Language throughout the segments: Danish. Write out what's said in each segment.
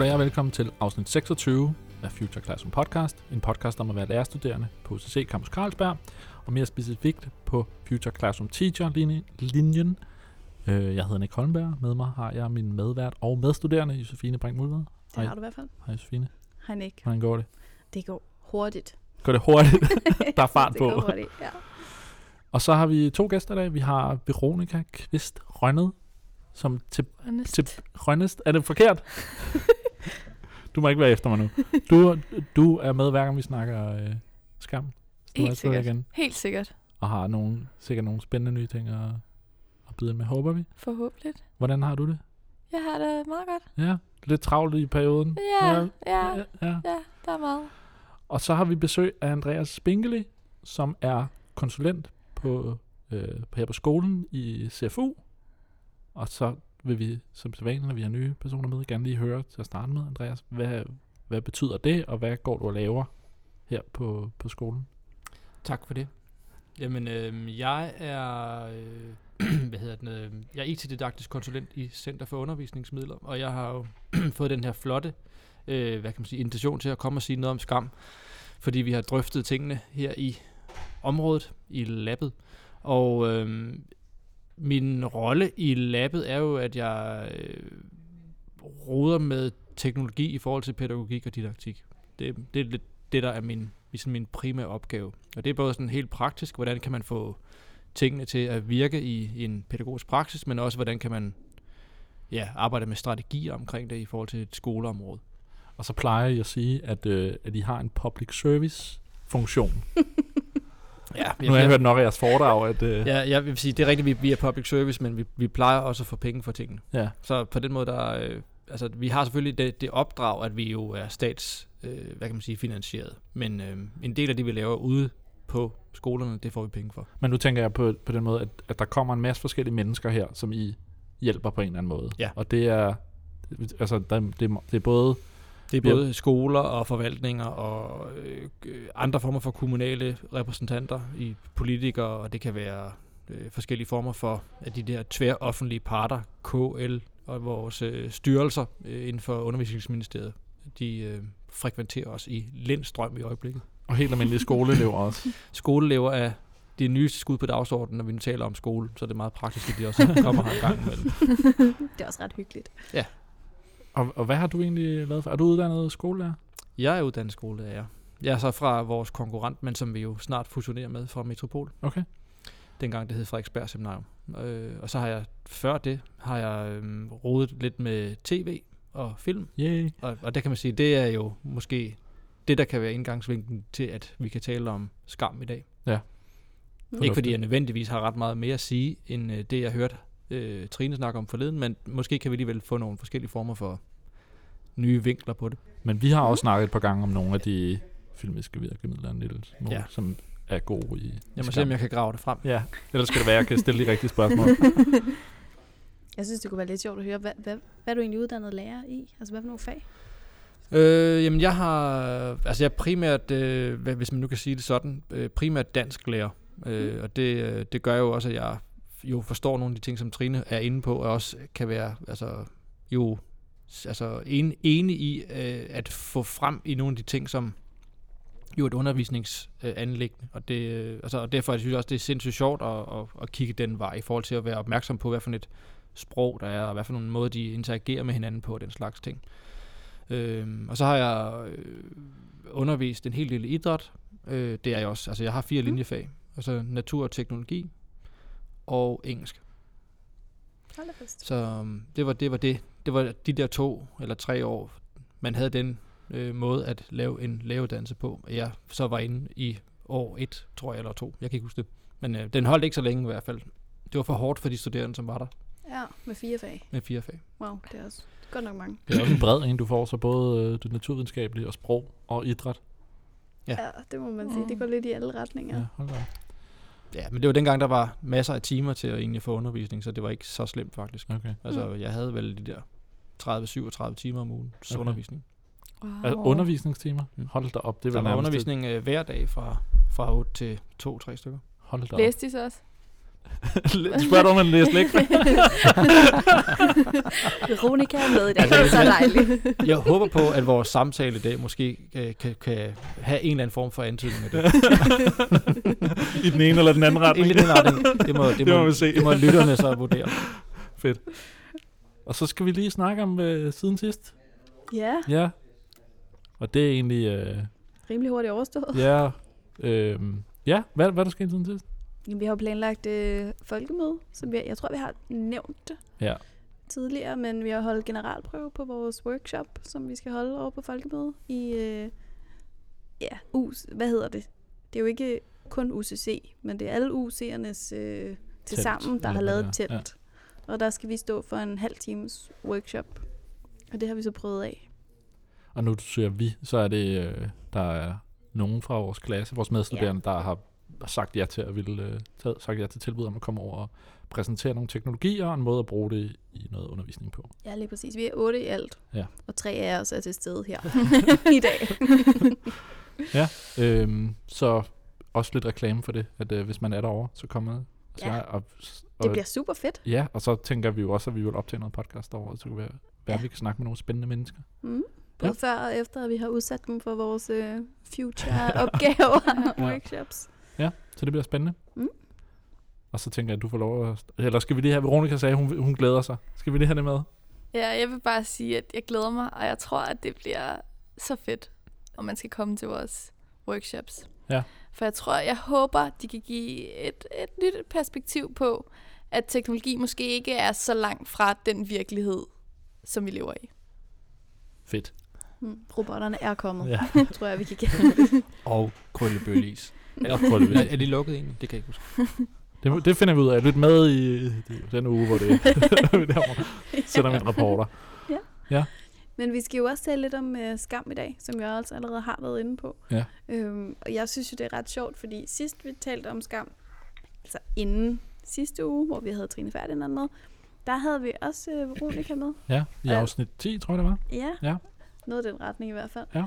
Goddag og velkommen til afsnit 26 af Future Classroom Podcast. En podcast om at være lærerstuderende på UCC Campus Carlsberg, og mere specifikt på Future Classroom Teacher-linjen. Øh, Jeg hedder Nick Holmberg. Med mig har jeg min medvært og medstuderende, Josefine Brink Mulvad. Det har du i hvert fald. Hej Josefine. Hej Nick. Hvordan går det? Det går hurtigt. Går det hurtigt? Der er fart det på. Går hurtigt, ja. Og så har vi to gæster i dag. Vi har Veronica Kvist Rønnet, som til, Honest. til Rønnest. Er det forkert? du må ikke være efter mig nu. Du, du er med hver gang vi snakker øh, skam. Du Helt sikkert. igen. Helt sikkert. Og har nogle, sikkert nogle spændende nye ting at, at byde med, håber vi. Forhåbentlig. Hvordan har du det? Jeg har det meget godt. Ja, lidt travlt i perioden. Ja, Ja, ja, ja, ja. ja, der er meget. Og så har vi besøg af Andreas Spinkeli, som er konsulent på, øh, på her på skolen i CFU. Og så vil vi, som sædvanligt, når vi har nye personer med, gerne lige høre til at starte med, Andreas. Hvad, hvad betyder det, og hvad går du og laver her på, på skolen? Tak for det. Jamen, øh, jeg er, øh, hvad hedder den, øh, jeg er IT-didaktisk konsulent i Center for Undervisningsmidler, og jeg har jo fået den her flotte, øh, hvad kan man sige, invitation til at komme og sige noget om skam, fordi vi har drøftet tingene her i området, i labbet, og øh, min rolle i labbet er jo, at jeg øh, roder med teknologi i forhold til pædagogik og didaktik. Det, det er lidt det, der er min, ligesom min primære opgave. Og det er både sådan helt praktisk, hvordan kan man få tingene til at virke i, i en pædagogisk praksis, men også hvordan kan man ja, arbejde med strategier omkring det i forhold til et skoleområde. Og så plejer jeg at sige, at, øh, at I har en public service funktion. Ja, Nu har jeg hørt nok af jeres foredrag, at... Øh, Ja, jeg vil sige, det er rigtigt, vi, vi er public service, men vi, vi plejer også at få penge for tingene. ja. Så på den måde, der, øh, altså, vi har selvfølgelig det, det opdrag, at vi jo er stats, øh, hvad kan man sige, finansieret. Men øh, en del af det, vi laver ude på skolerne, det får vi penge for. Men nu tænker jeg på, på den måde, at, at der kommer en masse forskellige mennesker her, som I hjælper på en eller anden måde. Ja. Og det er, altså, der, det, det er både, Det er Ja. både skoler og forvaltninger og øh, andre former for kommunale repræsentanter i politikere, og det kan være øh, forskellige former for af de der tværoffentlige parter, KL og vores øh, styrelser øh, inden for undervisningsministeriet. De øh, frekventerer os i Lindstrøm i øjeblikket. og helt almindelige skoleelever også. Skoleelever er det nyeste skud på dagsordenen, når vi nu taler om skole, så er det meget praktisk, at de også kommer her en gang imellem. det er også ret hyggeligt. Og, og hvad har du egentlig lavet for? Er du uddannet skolelærer? Jeg er uddannet skolelærer, ja. Jeg er så fra vores konkurrent, men som vi jo snart fusionerer med fra Metropol. Okay. dengang det hed Frederiksberg Seminarium. Øh, og så har jeg, før det, har jeg øh, rodet lidt med tv og film. Yay. Og, og der kan man sige, det er jo måske det, der kan være indgangsvinklen til, at vi kan tale om skam i dag. Mm. Ikke fordi jeg nødvendigvis har ret meget mere at sige, end øh, det, jeg hørte øh, Trine snakke om forleden, men måske kan vi alligevel få nogle forskellige former for nye vinkler på det. Men vi har også snakket et par gange om nogle af de filmiske virkemidler, lille små, ja. Som er gode i Jeg må skam. se, om jeg kan grave det frem. Ja, ellers skal det være, at jeg kan stille de rigtige spørgsmål. Jeg synes, det kunne være lidt sjovt at høre, hvad, hvad, hvad er du egentlig uddannet lærer i? Altså, hvad for nogle fag? Øh, jamen jeg har, altså jeg er primært, øh, hvis man nu kan sige det sådan, øh, primært dansk lærer. Øh, og det, øh, det gør jo også, at jeg jo forstår nogle af de ting, som Trine er inde på, og også kan være altså, jo altså, en, enig i øh, at få frem i nogle af de ting, som jo et undervisningsanlæggende. og, det, øh, altså, og derfor synes jeg også, det er sindssygt sjovt at, at, at kigge den vej i forhold til at være opmærksom på, hvad for et sprog der er, og hvad for nogle måder, de interagerer med hinanden på, den slags ting. Øhm, og så har jeg øh, undervist en hel del i idræt. Øh, det er jeg også. Altså jeg har fire Mm. linjefag. Altså natur og teknologi og engelsk. Så øhm, det var det var det. Det var de der to eller tre år, man havde den øh, måde at lave en lægeuddannelse på. Og Jeg så var inde i år et, tror jeg, eller to. Jeg kan ikke huske det. Men øh, den holdt ikke så længe i hvert fald. Det var for hårdt for de studerende, som var der Ja, med fire fag. med fire fag. Wow, det er også godt nok mange. Det er også en bred en, du får, så både øh, det naturvidenskabelige og sprog og idræt. Ja. Ja, det må man sige. Det går lidt i alle retninger. Ja, hold da. Ja, men det var dengang, der var masser af timer til at egentlig få undervisning, så det var ikke så slemt faktisk. Okay. Altså, jeg havde vel de der 30-37 timer om ugen Okay. undervisning. Wow. Altså undervisningstimer? Mm. Hold da op. Det var var nærmest undervisning øh, hver dag fra, fra 8 til 2-3 stykker. Hold da op. Læste de så også? Spørg dig, om man læser lektier. Veronica er med i dag. Det er så jeg- dejligt. Jeg håber på, at vores samtale i dag måske øh, kan, kan have en eller anden form for antydning af det. I den ene eller den anden En retning. lidt anden retning. Det må, det, Det må må, vi se. det må lytterne så vurdere. Fedt. Og så skal vi lige snakke om øh, siden sidst. Ja, Ja. Og det er egentlig... Øh, rimelig hurtigt overstået. ja, øh, ja, hvad, hvad er der sket siden sidst? Jamen, Vi har jo planlagt øh, folkemøde, som jeg, jeg tror, vi har nævnt det Ja. tidligere, men vi har holdt generalprøve på vores workshop, som vi skal holde over på folkemøde i, øh, ja, US, hvad hedder det? Det er jo ikke kun UCC, men det er alle UC'ernes øh, til sammen, der har lavet telt. Og der skal vi stå for en halv times workshop. Og det har vi så prøvet af. Og nu siger vi, så er det, øh, der er nogen fra vores klasse, vores medstuderende, ja. der har sagt ja til at ville, øh, taget, sagt ja til tilbud om at komme over og præsentere nogle teknologier og en måde at bruge det i noget undervisning på. Ja, lige præcis. Vi er otte i alt. Ja. Og tre af os er til stede her i dag. Øhm, så også lidt reklame for det, at øh, hvis man er derovre, så kommer og, Ja. ja. og, og Det bliver super fedt. Ja, og så tænker vi jo også, at vi vil optage noget podcast derovre, så det kunne være, være Ja. vi kan snakke med nogle spændende mennesker. Mm. Både Ja. før og efter, at vi har udsat dem for vores øh, future-opgaver og Ja. Så det bliver spændende. Mm. Og så tænker jeg, at du får lov at... Eller skal vi lige have... Veronica sagde, hun, hun glæder sig. Skal vi lige have det med? Ja, jeg vil bare sige, at jeg glæder mig, og jeg tror, at det bliver så fedt, om man skal komme til vores workshops. Ja. For jeg tror, jeg håber, de kan give et, et nyt perspektiv på, at teknologi måske ikke er så langt fra den virkelighed, som vi lever i. Fedt. Mm. Robotterne er kommet, Ja. tror jeg, vi kan gætte. Og krøllebølis. Eller krølle er, er de lukket egentlig? Det kan jeg ikke huske. det, det finder vi ud af. Lyt med i i den uge, hvor det der sender min rapporter. Men vi skal jo også tale lidt om øh, skam i dag, som jeg også allerede har været inde på. Ja. Øhm, og jeg synes jo, det er ret sjovt, fordi sidst vi talte om skam, altså inden sidste uge, hvor vi havde Trine Ferdinand med, der havde vi også øh, Veronica med. Ja, i Ja. afsnit 10, tror jeg det var. Ja. Ja. Noget i den retning i hvert fald. Ja.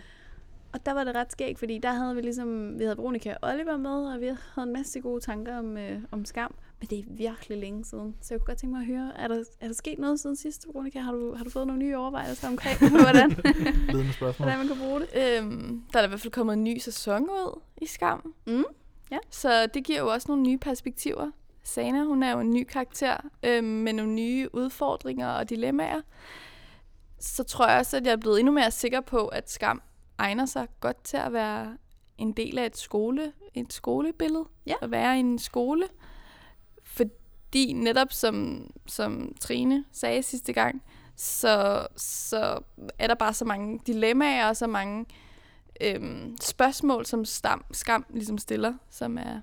Og der var det ret skægt, fordi der havde vi ligesom, vi havde Veronica og Oliver med, og vi havde en masse gode tanker om, øh, om skam. Men det er virkelig længe siden. Så jeg kunne godt tænke mig at høre, er der, er der sket noget siden sidst, Veronica? Har du, har du fået nogle nye overvejelser omkring, hvordan, hvordan man kan bruge det? Øhm, der er i hvert fald kommet en ny sæson ud i Skam. Mm. Så det giver jo også nogle nye perspektiver. Sana, hun er jo en ny karakter øhm, med nogle nye udfordringer og dilemmaer. Så tror jeg også, at jeg er blevet endnu mere sikker på, at Skam egner sig godt til at være en del af et skole, et skolebillede. Ja. At være i en skole. Fordi netop som, som Trine sagde sidste gang, så, så er der bare så mange dilemmaer og så mange øhm, spørgsmål, som stam, Skam ligesom stiller, som er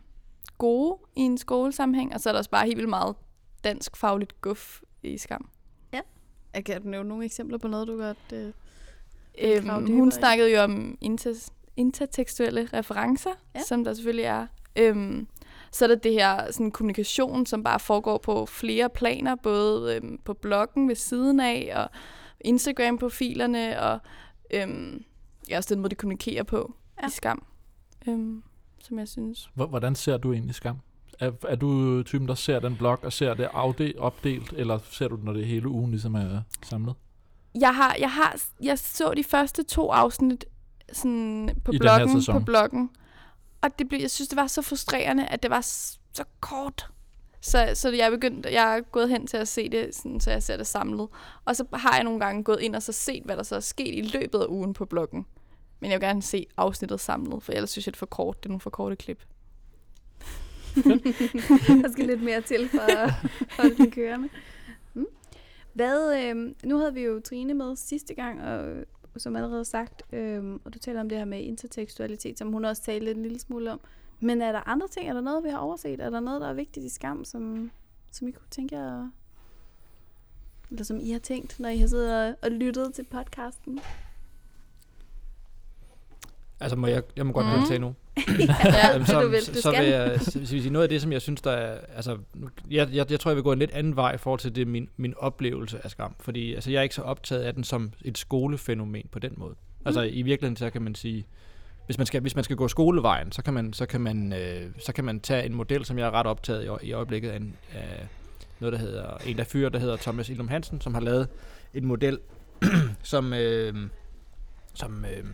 gode i en skolesammenhæng, og så er der også bare helt vildt meget dansk fagligt guf i Skam. Jeg kan nævne nogle eksempler på noget, du godt... Øh, Øhm, hun snakkede jo om inter, intertekstuelle referencer, Ja. som der selvfølgelig er. Øhm, så er der det her sådan, kommunikation, som bare foregår på flere planer, både øhm, på bloggen ved siden af, og Instagram-profilerne, og øhm, ja, også den måde, de kommunikerer på Ja. i Skam, øhm, som jeg synes. Hvor- Hvordan ser du egentlig skam? Er, er du typen, der ser den blog og ser det afdel, opdelt, eller ser du det, når det hele ugen ligesom er samlet? Jeg har, jeg har, jeg så de første to afsnit sådan på I den her bloggen, på bloggen. Og det blev, jeg synes, det var så frustrerende, at det var så kort. Så, så jeg er begyndt, jeg er gået hen til at se det, sådan, så jeg ser det samlet. Og så har jeg nogle gange gået ind og så set, hvad der så er sket i løbet af ugen på bloggen. Men jeg vil gerne se afsnittet samlet, for ellers synes jeg, det er for kort. Det er nogle for korte klip. der skal lidt mere til for at holde den kørende. Hvad, øh, nu havde vi jo Trine med sidste gang, og øh, som allerede sagt, øh, og du taler om det her med intertekstualitet, som hun også talte en lille smule om. Men er der andre ting? Er der noget, vi har overset? Er der noget, der er vigtigt i skam, som, som I kunne tænke jer, eller som I har tænkt, når I har siddet og, og lyttet til podcasten? Altså, må jeg, jeg må godt Mhm. deltage nu. ja, Jamen, så, du vil. så, Du så vil skal. jeg så vil jeg sige noget af det, som jeg synes, der er... Altså, jeg, jeg, jeg tror, jeg vil gå en lidt anden vej i forhold til det, min, min oplevelse af skam. Fordi altså, jeg er ikke så optaget af den som et skolefænomen på den måde. Altså, i virkeligheden, så kan man sige, hvis man skal, hvis man skal gå skolevejen, så kan man, så kan man, øh, så kan man tage en model, som jeg er ret optaget i, i øjeblikket af, en, af noget, der hedder, en der fyre, der hedder Thomas Ilum Hansen, som har lavet en model, som, øh, som øh,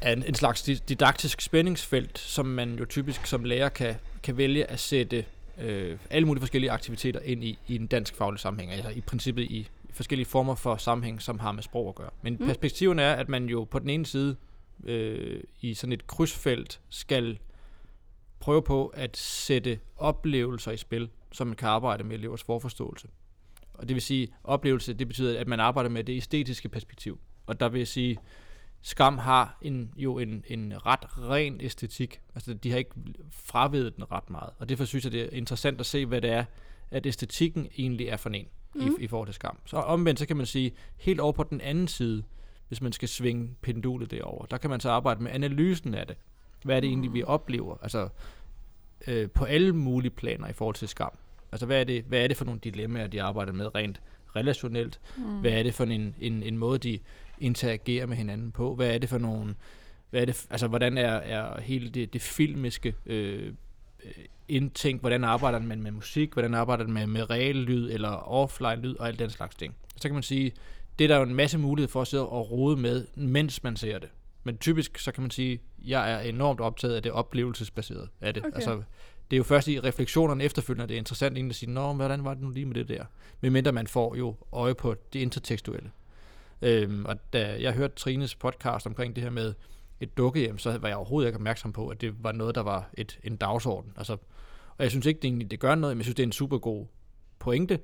er en, en slags di- didaktisk spændingsfelt, som man jo typisk som lærer kan, kan vælge at sætte øh, alle mulige forskellige aktiviteter ind i, i en dansk faglig sammenhæng, altså i princippet i forskellige former for sammenhæng, som har med sprog at gøre. Men mm. perspektiven er, at man jo på den ene side øh, i sådan et krydsfelt skal prøve på at sætte oplevelser i spil, som man kan arbejde med elevers forforståelse. Og det vil sige, oplevelse, det betyder, at man arbejder med det æstetiske perspektiv. Og der vil jeg sige, Skam har en, jo en, en ret ren æstetik. Altså, de har ikke fravedet den ret meget. Og derfor synes jeg, det er interessant at se, hvad det er, at æstetikken egentlig er for en mm. I, i forhold til Skam. Så omvendt, så kan man sige, helt over på den anden side, hvis man skal svinge pendulet derover, der kan man så arbejde med analysen af det. Hvad er det egentlig, vi oplever? Altså, øh, på alle mulige planer i forhold til skam. Altså, hvad er det, hvad er det for nogle dilemmaer, de arbejder med rent relationelt? Mm. Hvad er det for en, en, en måde, de interagerer med hinanden på? Hvad er det for nogle... Hvad er det, altså, hvordan er, er hele det, det filmiske øh, øh, indtænkt? Hvordan arbejder man med musik? Hvordan arbejder man med, med reel lyd eller offline lyd og alt den slags ting? Så kan man sige, det er der jo en masse mulighed for at sidde og rode med, mens man ser det. Men typisk, så kan man sige, jeg er enormt optaget af det oplevelsesbaserede af det. Okay. Altså, det er jo først i refleksionerne efterfølgende, det er interessant egentlig at sige, Nå, hvordan var det nu lige med det der? Medmindre man får jo øje på det intertekstuelle. Øhm, og da jeg hørte Trines podcast omkring det her med et dukkehjem, så var jeg overhovedet ikke opmærksom på, at det var noget, der var et, en dagsorden. Altså, og jeg synes ikke, det, egentlig, det gør noget, men jeg synes, det er en super god pointe,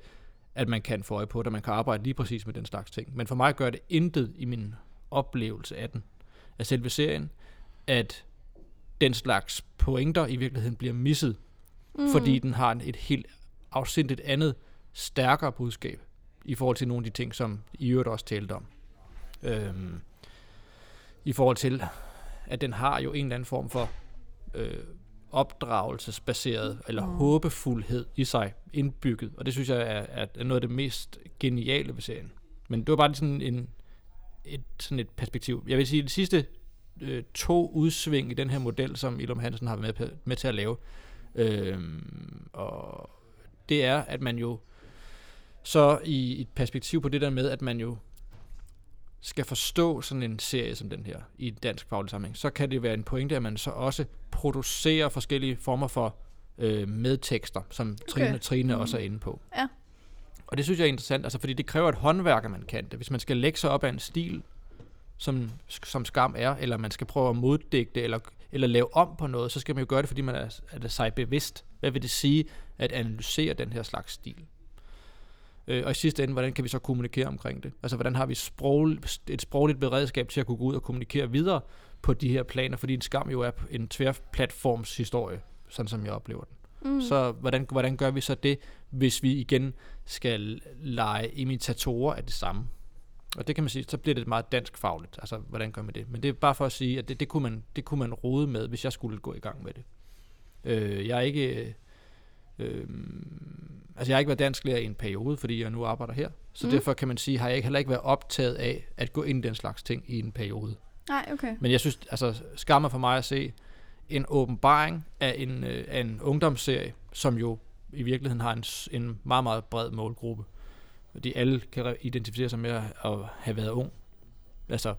at man kan få øje på det, og man kan arbejde lige præcis med den slags ting. Men for mig gør det intet i min oplevelse af den, af selve serien, at den slags pointer i virkeligheden bliver misset, mm. fordi den har et helt afsindigt andet, stærkere budskab i forhold til nogle af de ting, som I øvrigt også talte om. Øhm, I forhold til, at den har jo en eller anden form for øh, opdragelsesbaseret eller Mm. håbefuldhed i sig indbygget, og det synes jeg er, er, er noget af det mest geniale ved serien. Men det var bare sådan en et, sådan et perspektiv. Jeg vil sige, at de sidste øh, to udsving i den her model, som Ilum Hansen har været med, med til at lave, øh, og det er, at man jo så i et perspektiv på det der med, at man jo skal forstå sådan en serie som den her i en dansk faglig sammenhæng, så kan det være en pointe, at man så også producerer forskellige former for øh, medtekster, som Trine, Okay. Trine også er inde på. Ja. Og det synes jeg er interessant, altså fordi det kræver et håndværk, at man kan det. Hvis man skal lægge sig op af en stil, som, som skam er, eller man skal prøve at moddægte, eller, eller lave om på noget, så skal man jo gøre det, fordi man er, er det sig bevidst. Hvad vil det sige at analysere den her slags stil? Øh, og i sidste ende, hvordan kan vi så kommunikere omkring det? Altså, hvordan har vi sprog, et sprogligt beredskab til at kunne gå ud og kommunikere videre på de her planer, fordi en skam jo er en tværplatformshistorie, sådan som jeg oplever den. Mm. Så hvordan, hvordan gør vi så det, hvis vi igen skal lege imitatorer af det samme? Og det kan man sige, så bliver det meget dansk fagligt. Altså, hvordan gør man det? Men det er bare for at sige, at det, det, kunne, man, det kunne man rode med, hvis jeg skulle gå i gang med det. Øh, jeg er ikke... Øh, altså, jeg har ikke været dansklærer i en periode, fordi jeg nu arbejder her. Så Mm. derfor kan man sige, har jeg ikke, heller ikke været optaget af at gå ind i den slags ting i en periode. Nej, okay. Men jeg synes, altså skammer for mig at se en åbenbaring af en, øh, af en ungdomsserie, som jo i virkeligheden har en, en meget, meget bred målgruppe. Fordi alle kan re- identificere sig med at, at have været ung. Altså,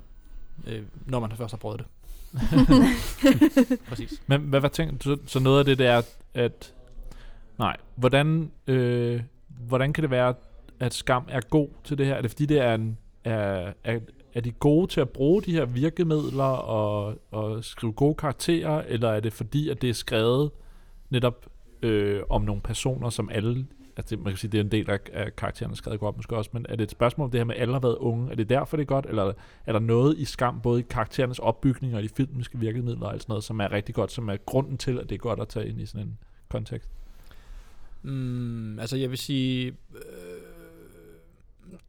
øh, når man først har prøvet det. Præcis. Men hvad, hvad tænker du? Så, så noget af det, det er, at... Nej, hvordan, øh, hvordan kan det være, at Skam er god til det her? Er det fordi, det er en... Er, er, er de gode til at bruge de her virkemidler og, og skrive gode karakterer, eller er det fordi, at det er skrevet netop øh, om nogle personer, som alle... Altså, det- man kan sige, det er en del af, af karaktererne skrevet godt måske også, men er det et spørgsmål om det her med, at alle har været unge? Er det derfor, det er godt? Eller er der noget i Skam, både i karakterernes opbygning og de filmiske virkemidler og alt sådan noget, som er rigtig godt, som er grunden til, at det er godt at tage ind i sådan en kontekst? Mm, altså jeg vil sige, øh,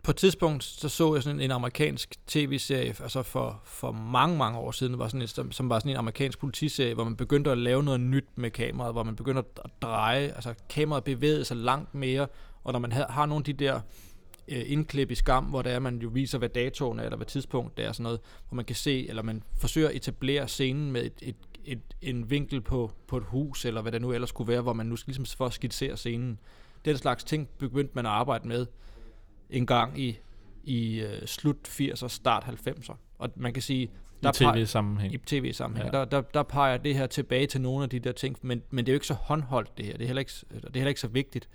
på et tidspunkt så så jeg sådan en amerikansk tv-serie, altså for, for mange, mange år siden, var sådan en, som, som var sådan en amerikansk politiserie, hvor man begyndte at lave noget nyt med kameraet, hvor man begyndte at dreje, altså kameraet bevægede sig langt mere, og når man havde, har nogle af de der øh, indklip i skam, hvor der er, man jo viser, hvad datoen er, eller hvad tidspunkt det er, sådan noget, hvor man kan se, eller man forsøger at etablere scenen med et, et, et, en vinkel på, på et hus, eller hvad det nu ellers kunne være, hvor man nu skal ligesom for at skitsere scenen. Den slags ting begyndte man at arbejde med en gang i, i uh, slut 80'er, start 90'er. Og man kan sige, I tv-sammenhæng. i tv-sammenhæng. Ja. Der, der, der peger det her tilbage til nogle af de der ting, men, men det er jo ikke så håndholdt det her. Det er heller ikke, det er heller ikke så vigtigt.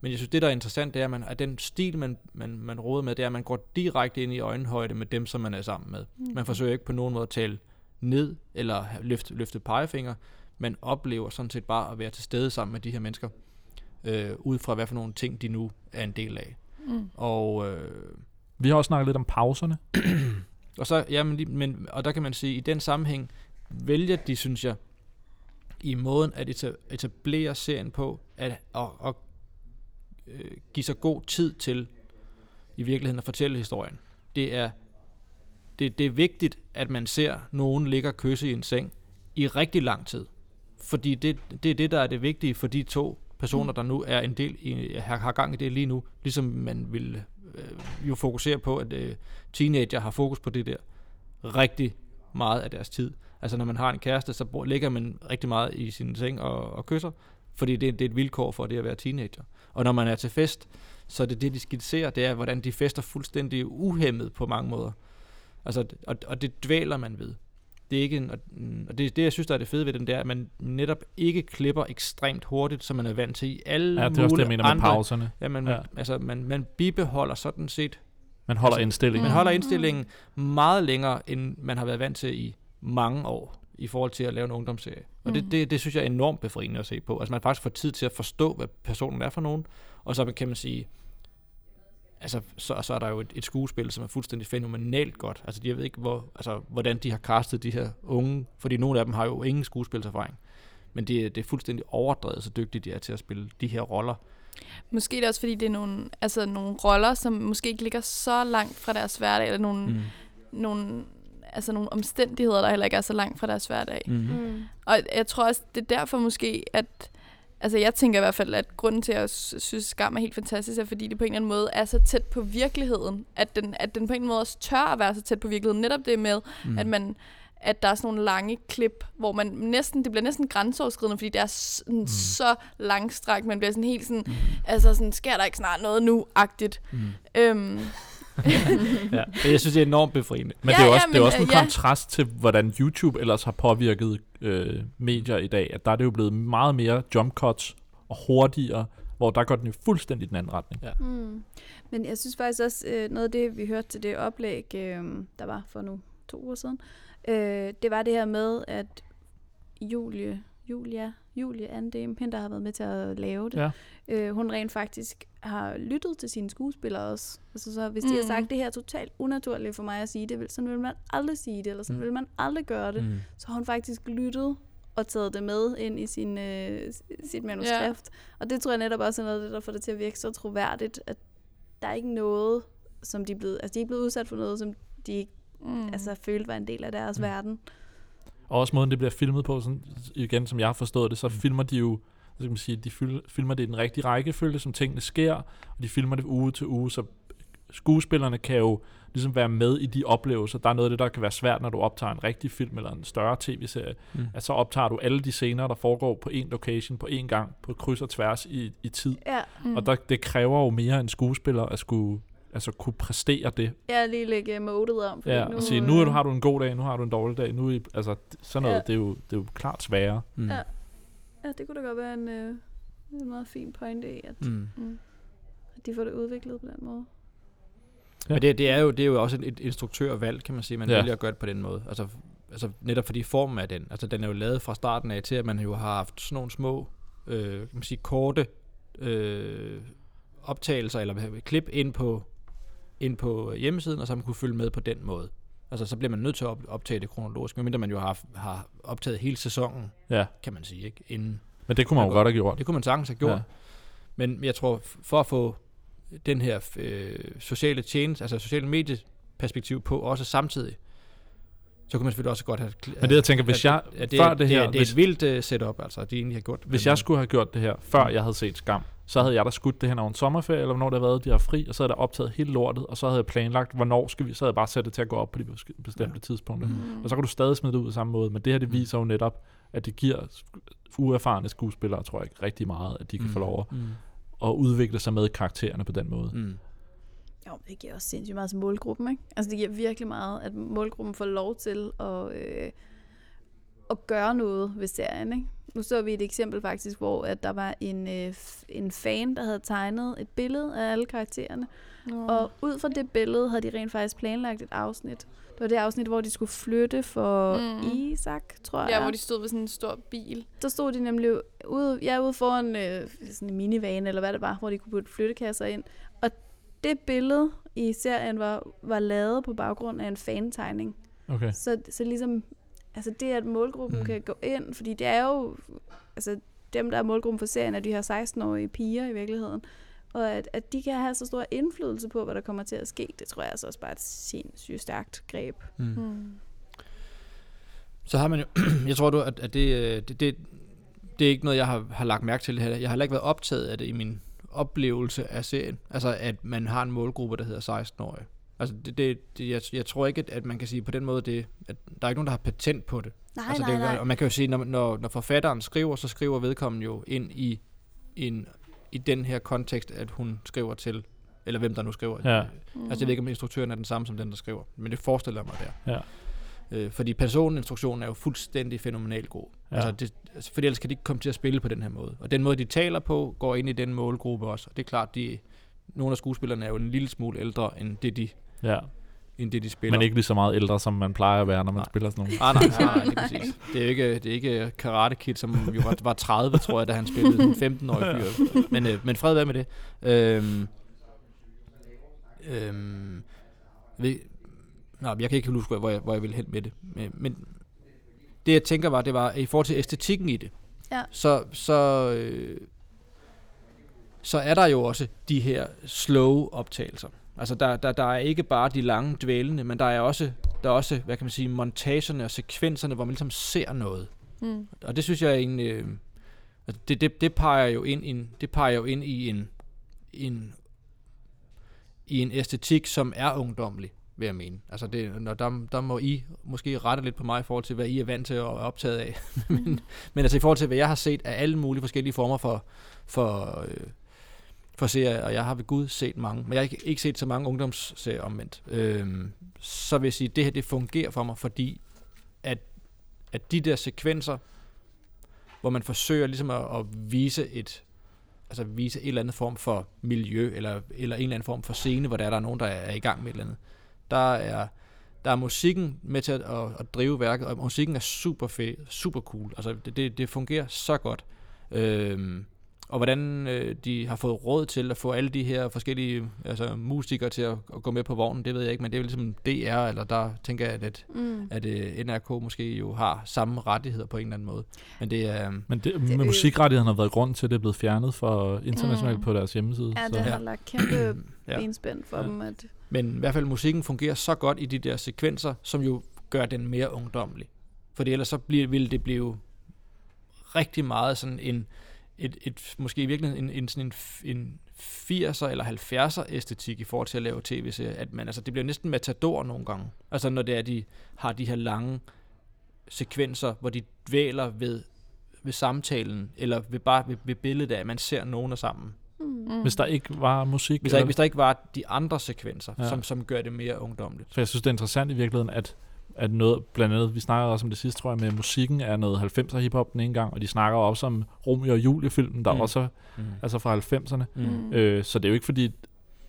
Men jeg synes, det der er interessant, det er, at, man, at den stil, man, man, man råder med, det er, at man går direkte ind i øjenhøjde med dem, som man er sammen med. Mm. Man forsøger ikke på nogen måde at tale ned eller løfte, løfte pegefinger. Man oplever sådan set bare at være til stede sammen med de her mennesker, øh, ud fra hvad for nogle ting, de nu er en del af. Mm. Og øh, Vi har også snakket lidt om pauserne. og så, ja, men, men, og der kan man sige, i den sammenhæng vælger de, synes jeg, i måden at eta- etablere serien på, at, at, at øh, give sig god tid til i virkeligheden at fortælle historien. Det er, det, det er vigtigt, at man ser nogen ligge og kysse i en seng i rigtig lang tid. Fordi det, det er det, der er det vigtige for de to personer, der nu er en del i, har, har gang i det lige nu. Ligesom man vil øh, jo fokusere på, at øh, teenager har fokus på det der rigtig meget af deres tid. Altså når man har en kæreste, så bor- ligger man rigtig meget i sin seng og, og kysser, fordi det, det er et vilkår for det at være teenager. Og når man er til fest, så er det det, de skitserer, det er, hvordan de fester fuldstændig uhemmet på mange måder. Altså, og, og det dvæler man ved. Det er ikke en, og, det, det, jeg synes, der er det fede ved den, det er, at man netop ikke klipper ekstremt hurtigt, som man er vant til i alle Ja, det er også det, jeg mener med andre. pauserne. Ja, man, Ja. Altså, man, man bibeholder sådan set Man holder Altså, indstillingen. man Mm. holder indstillingen meget længere, end man har været vant til i mange år, i forhold til at lave en ungdomsserie. Og det, Mm. det, det synes jeg er enormt befriende at se på. Altså man faktisk får tid til at forstå, hvad personen er for nogen, og så kan man sige, altså så, så er der jo et, et skuespil, som er fuldstændig fænomenalt godt. Altså jeg ved ikke, hvor, altså, hvordan de har castet de her unge, fordi nogle af dem har jo ingen skuespilserfaring. Men det, er- det er fuldstændig overdrevet, så dygtige de er til at spille de her roller. Måske er det også, fordi det er nogle, altså, nogle roller, som måske ikke ligger så langt fra deres hverdag, eller nogle, mm. nogle, altså, nogle omstændigheder, der heller ikke er så langt fra deres hverdag. Mm. Mm. Og jeg tror også, det er derfor måske, at Altså jeg tænker i hvert fald, at grunden til, at jeg sy- synes, Skam er helt fantastisk, er fordi det på en eller anden måde er så tæt på virkeligheden. At den, at den på en eller anden måde også tør at være så tæt på virkeligheden. Netop det med, mm. at man at der er sådan nogle lange klip, hvor man næsten, det bliver næsten grænseoverskridende, fordi det er sådan mm. så langstrakt, man bliver sådan helt sådan, Mm. altså sådan, sker der ikke snart noget nu-agtigt. Mm. Øhm, Ja, og jeg synes, det er enormt befriende. Men Ja, det er jo ja, også, det er men, også en øh, ja. kontrast til, hvordan YouTube ellers har påvirket øh, medier i dag. At der er det jo blevet meget mere jump cuts og hurtigere, hvor der går den jo fuldstændig den anden retning. Ja. Mm. Men jeg synes faktisk også, øh, noget af det, vi hørte til det oplæg, øh, der var for nu to uger siden, øh, det var det her med, at Julie, Julia, Julie Andem, hende der har været med til at lave det, Ja. øh, hun rent faktisk har lyttet til sine skuespillere også. Altså så hvis de har Mm. sagt, det her er totalt unaturligt for mig at sige det, sådan vil man aldrig sige det, eller sådan Mm. vil man aldrig gøre det, Mm. så har hun faktisk lyttet og taget det med ind i sin, øh, sit manuskript. Og det tror jeg netop også er noget af det, der får det til at virke så troværdigt, at der er ikke noget, som de er blevet, altså de er blevet udsat for noget, som de ikke mm. altså, følte var en del af deres Mm. mm. verden. Og også måden, det bliver filmet på, sådan, igen, som jeg har forstået det, så Mm. filmer de jo, hvad skal man sige, de fil- filmer det i den rigtige rækkefølge, som tingene sker, og de filmer det uge til uge, så skuespillerne kan jo ligesom være med i de oplevelser. Der er noget af det, der kan være svært, når du optager en rigtig film eller en større tv-serie, Mm. at så optager du alle de scener, der foregår på en location, på én gang, på kryds og tværs i, i tid. Ja, mm. Og der, det kræver jo mere en skuespiller at skulle altså kunne præstere det. jeg er lige lægge uh, modet om. fordi Ja, og sige, nu er du, øh, har du en god dag, nu har du en dårlig dag. Nu er I, altså, sådan noget, Ja. det, er jo, det er jo klart sværere. Mm. Ja. Ja, det kunne da godt være en, øh, en meget fin pointe i, at, Mm. mm. at de får det udviklet på den måde. Ja. Men det, det, er jo, det er jo også et, et instruktørvalg, kan man sige, man Ja. ja. vælger at gøre det på den måde. Altså, altså netop fordi formen af den, altså den er jo lavet fra starten af til, at man jo har haft sådan nogle små, øh, kan man sige, korte øh, optagelser, eller hvad- klip ind på, ind på hjemmesiden, og så man kunne følge med på den måde. Altså så bliver man nødt til at op- optage det kronologisk, medmindre man jo har, har optaget hele sæsonen, Ja, kan man sige, ikke? Inden. men det kunne man jo godt have gjort. Det kunne man sagtens have gjort. Ja. Men jeg tror, for at få den her øh, sociale tjeneste, altså sociale medieperspektiv på også samtidig, Så kunne man selvfølgelig også godt have... Men det, jeg tænker, hvis jeg- at det, før er- det her- Det det er hvis- et vildt uh, setup, altså, de egentlig har gjort. Hvis jeg skulle have gjort det her, før jeg havde set Skam, så havde jeg da skudt det hen over en sommerferie, eller hvornår det havde været, de har fri, og så havde jeg da optaget hele lortet, og så havde jeg planlagt, hvornår skal vi, så havde jeg bare sat det til at gå op på de bes- bestemte ja. tidspunkter. Mm. Og så kan du stadig smide det ud på samme måde, men det her, det Mm. viser jo netop, at det giver uerfarne skuespillere, tror jeg, rigtig meget, at de kan Mm. få lov Mm. at udvikle sig med karaktererne på den måde. Mm. Jo, det giver også sindssygt meget til målgruppen, ikke? Altså, det giver virkelig meget, at målgruppen får lov til at, øh, at gøre noget ved serien, ikke? Nu så vi et eksempel faktisk, hvor at der var en, øh, en fan, der havde tegnet et billede af alle karaktererne. Nå. Og ud fra det billede havde de rent faktisk planlagt et afsnit. Det var det afsnit, hvor de skulle flytte for Mm. mm. Isak, tror jeg. Ja, hvor de stod ved sådan en stor bil. Der stod de nemlig ude, ja, ude foran øh, sådan en minivan, eller hvad det var, hvor de kunne putte flyttekasser ind. Det billede i serien var, var lavet på baggrund af en fantegning. Okay. Så, så ligesom, altså det, at målgruppen Mm. kan gå ind, fordi det er jo, altså dem, der er målgruppen for serien, er de her 16-årige piger i virkeligheden. Og at, at de kan have så stor indflydelse på, hvad der kommer til at ske, det tror jeg altså også bare er et sindssygt stærkt greb. Mm. Mm. Så har man jo, jeg tror du, at, at det, øh, det, det, det er ikke noget, jeg har, har lagt mærke til her. Jeg har heller ikke været optaget af det i min oplevelse af serien. Altså, at man har en målgruppe, der hedder 16-årige. Altså, det, det, det, jeg, jeg tror ikke, at, at man kan sige på den måde, det, at der er ikke nogen, der har patent på det. Nej, altså, nej, det, nej. Og man kan jo sige, når, når, når forfatteren skriver, så skriver vedkommende jo ind i, en, i den her kontekst, at hun skriver til, eller hvem der nu skriver. Ja. Mm. Altså, jeg ved ikke, om instruktøren er den samme som den, der skriver, men det forestiller jeg mig der. Ja. Øh, fordi personinstruktionen er jo fuldstændig fænomenalt god. Ja. Ja. Altså det, altså fordi ellers kan de ikke komme til at spille på den her måde. Og den måde, de taler på, går ind i den målgruppe også. Og det er klart, de, nogle af skuespillerne er jo en lille smule ældre, end det, de, Ja. end det, de spiller. Men ikke lige så meget ældre, som man plejer at være, når man Nej. spiller sådan nogle. Ah, nej, nej, nej, lige præcis. Det er ikke, det er ikke Karate Kid, som jo var, var 30, tror jeg, da han spillede en 15-årig fyr. Men, øh, men fred være med det. Øhm, øhm, ved, nej, jeg kan ikke huske, hvor jeg, hvor jeg vil hen med det. Men, men det, jeg tænker var, det var, i forhold til æstetikken i det, Ja. så, så, øh, så er der jo også de her slow optagelser. Altså, der, der, der er ikke bare de lange dvælende, men der er også, der er også, hvad kan man sige, montagerne og sekvenserne, hvor man ligesom ser noget. Mm. Og det synes jeg en, øh, altså det, det, det peger jo ind i en, det peger jo ind i en, en, i en æstetik, som er ungdomlig, vil jeg mene. Altså det, når der, der må I måske rette lidt på mig i forhold til, hvad I er vant til og er optaget af. men, men altså i forhold til, hvad jeg har set af alle mulige forskellige former for, for, øh, for serier, og jeg har ved Gud set mange, men jeg har ikke, ikke set så mange ungdomsserier omvendt. Øhm, så vil jeg sige, at det her det fungerer for mig, fordi at, at de der sekvenser, hvor man forsøger ligesom at, at vise et altså vise en eller anden form for miljø, eller, eller en eller anden form for scene, hvor der er, der er nogen, der er i gang med et eller andet. Der er, der er musikken med til at, at, at drive værket, og musikken er super fed, super cool. Altså, det, det, det fungerer så godt. Øhm, og hvordan øh, de har fået råd til at få alle de her forskellige altså, musikere til at, at gå med på vognen, det ved jeg ikke, men det er jo ligesom DR, eller der tænker jeg, at, at, Mm. at øh, NRK måske jo har samme rettigheder på en eller anden måde. Men det er... Men det, Det musikrettighederne har været grund til, at det er blevet fjernet for internationalt Mm. på deres hjemmeside. Ja, så. det har lagt kæmpe benspænd for Ja. dem. At, men i hvert fald musikken fungerer så godt i de der sekvenser, som jo gør den mere ungdomlig. For ellers så bliver, ville det blive rigtig meget sådan en, et, et, måske i virkeligheden en, en, sådan en, en 80'er eller 70'er æstetik i forhold til at lave tv-serier. At man, altså, det bliver næsten matador nogle gange. Altså når det er, de har de her lange sekvenser, hvor de dvæler ved, ved samtalen, eller ved bare ved, ved billedet af, at man ser nogen af sammen mm. Mm. Hvis der ikke var musik. Hvis der, ikke, hvis der ikke var de andre sekvenser, Ja. som, som gør det mere ungdomligt. For jeg synes, det er interessant i virkeligheden, at, at noget, blandt andet, vi snakkede også om det sidste, tror jeg, med musikken er noget 90'er hiphop den ene gang, og de snakker også om Romeo og Julie-filmen, der mm. Mm. også er Mm. altså fra 90'erne. Mm. Øh, så det er jo ikke fordi,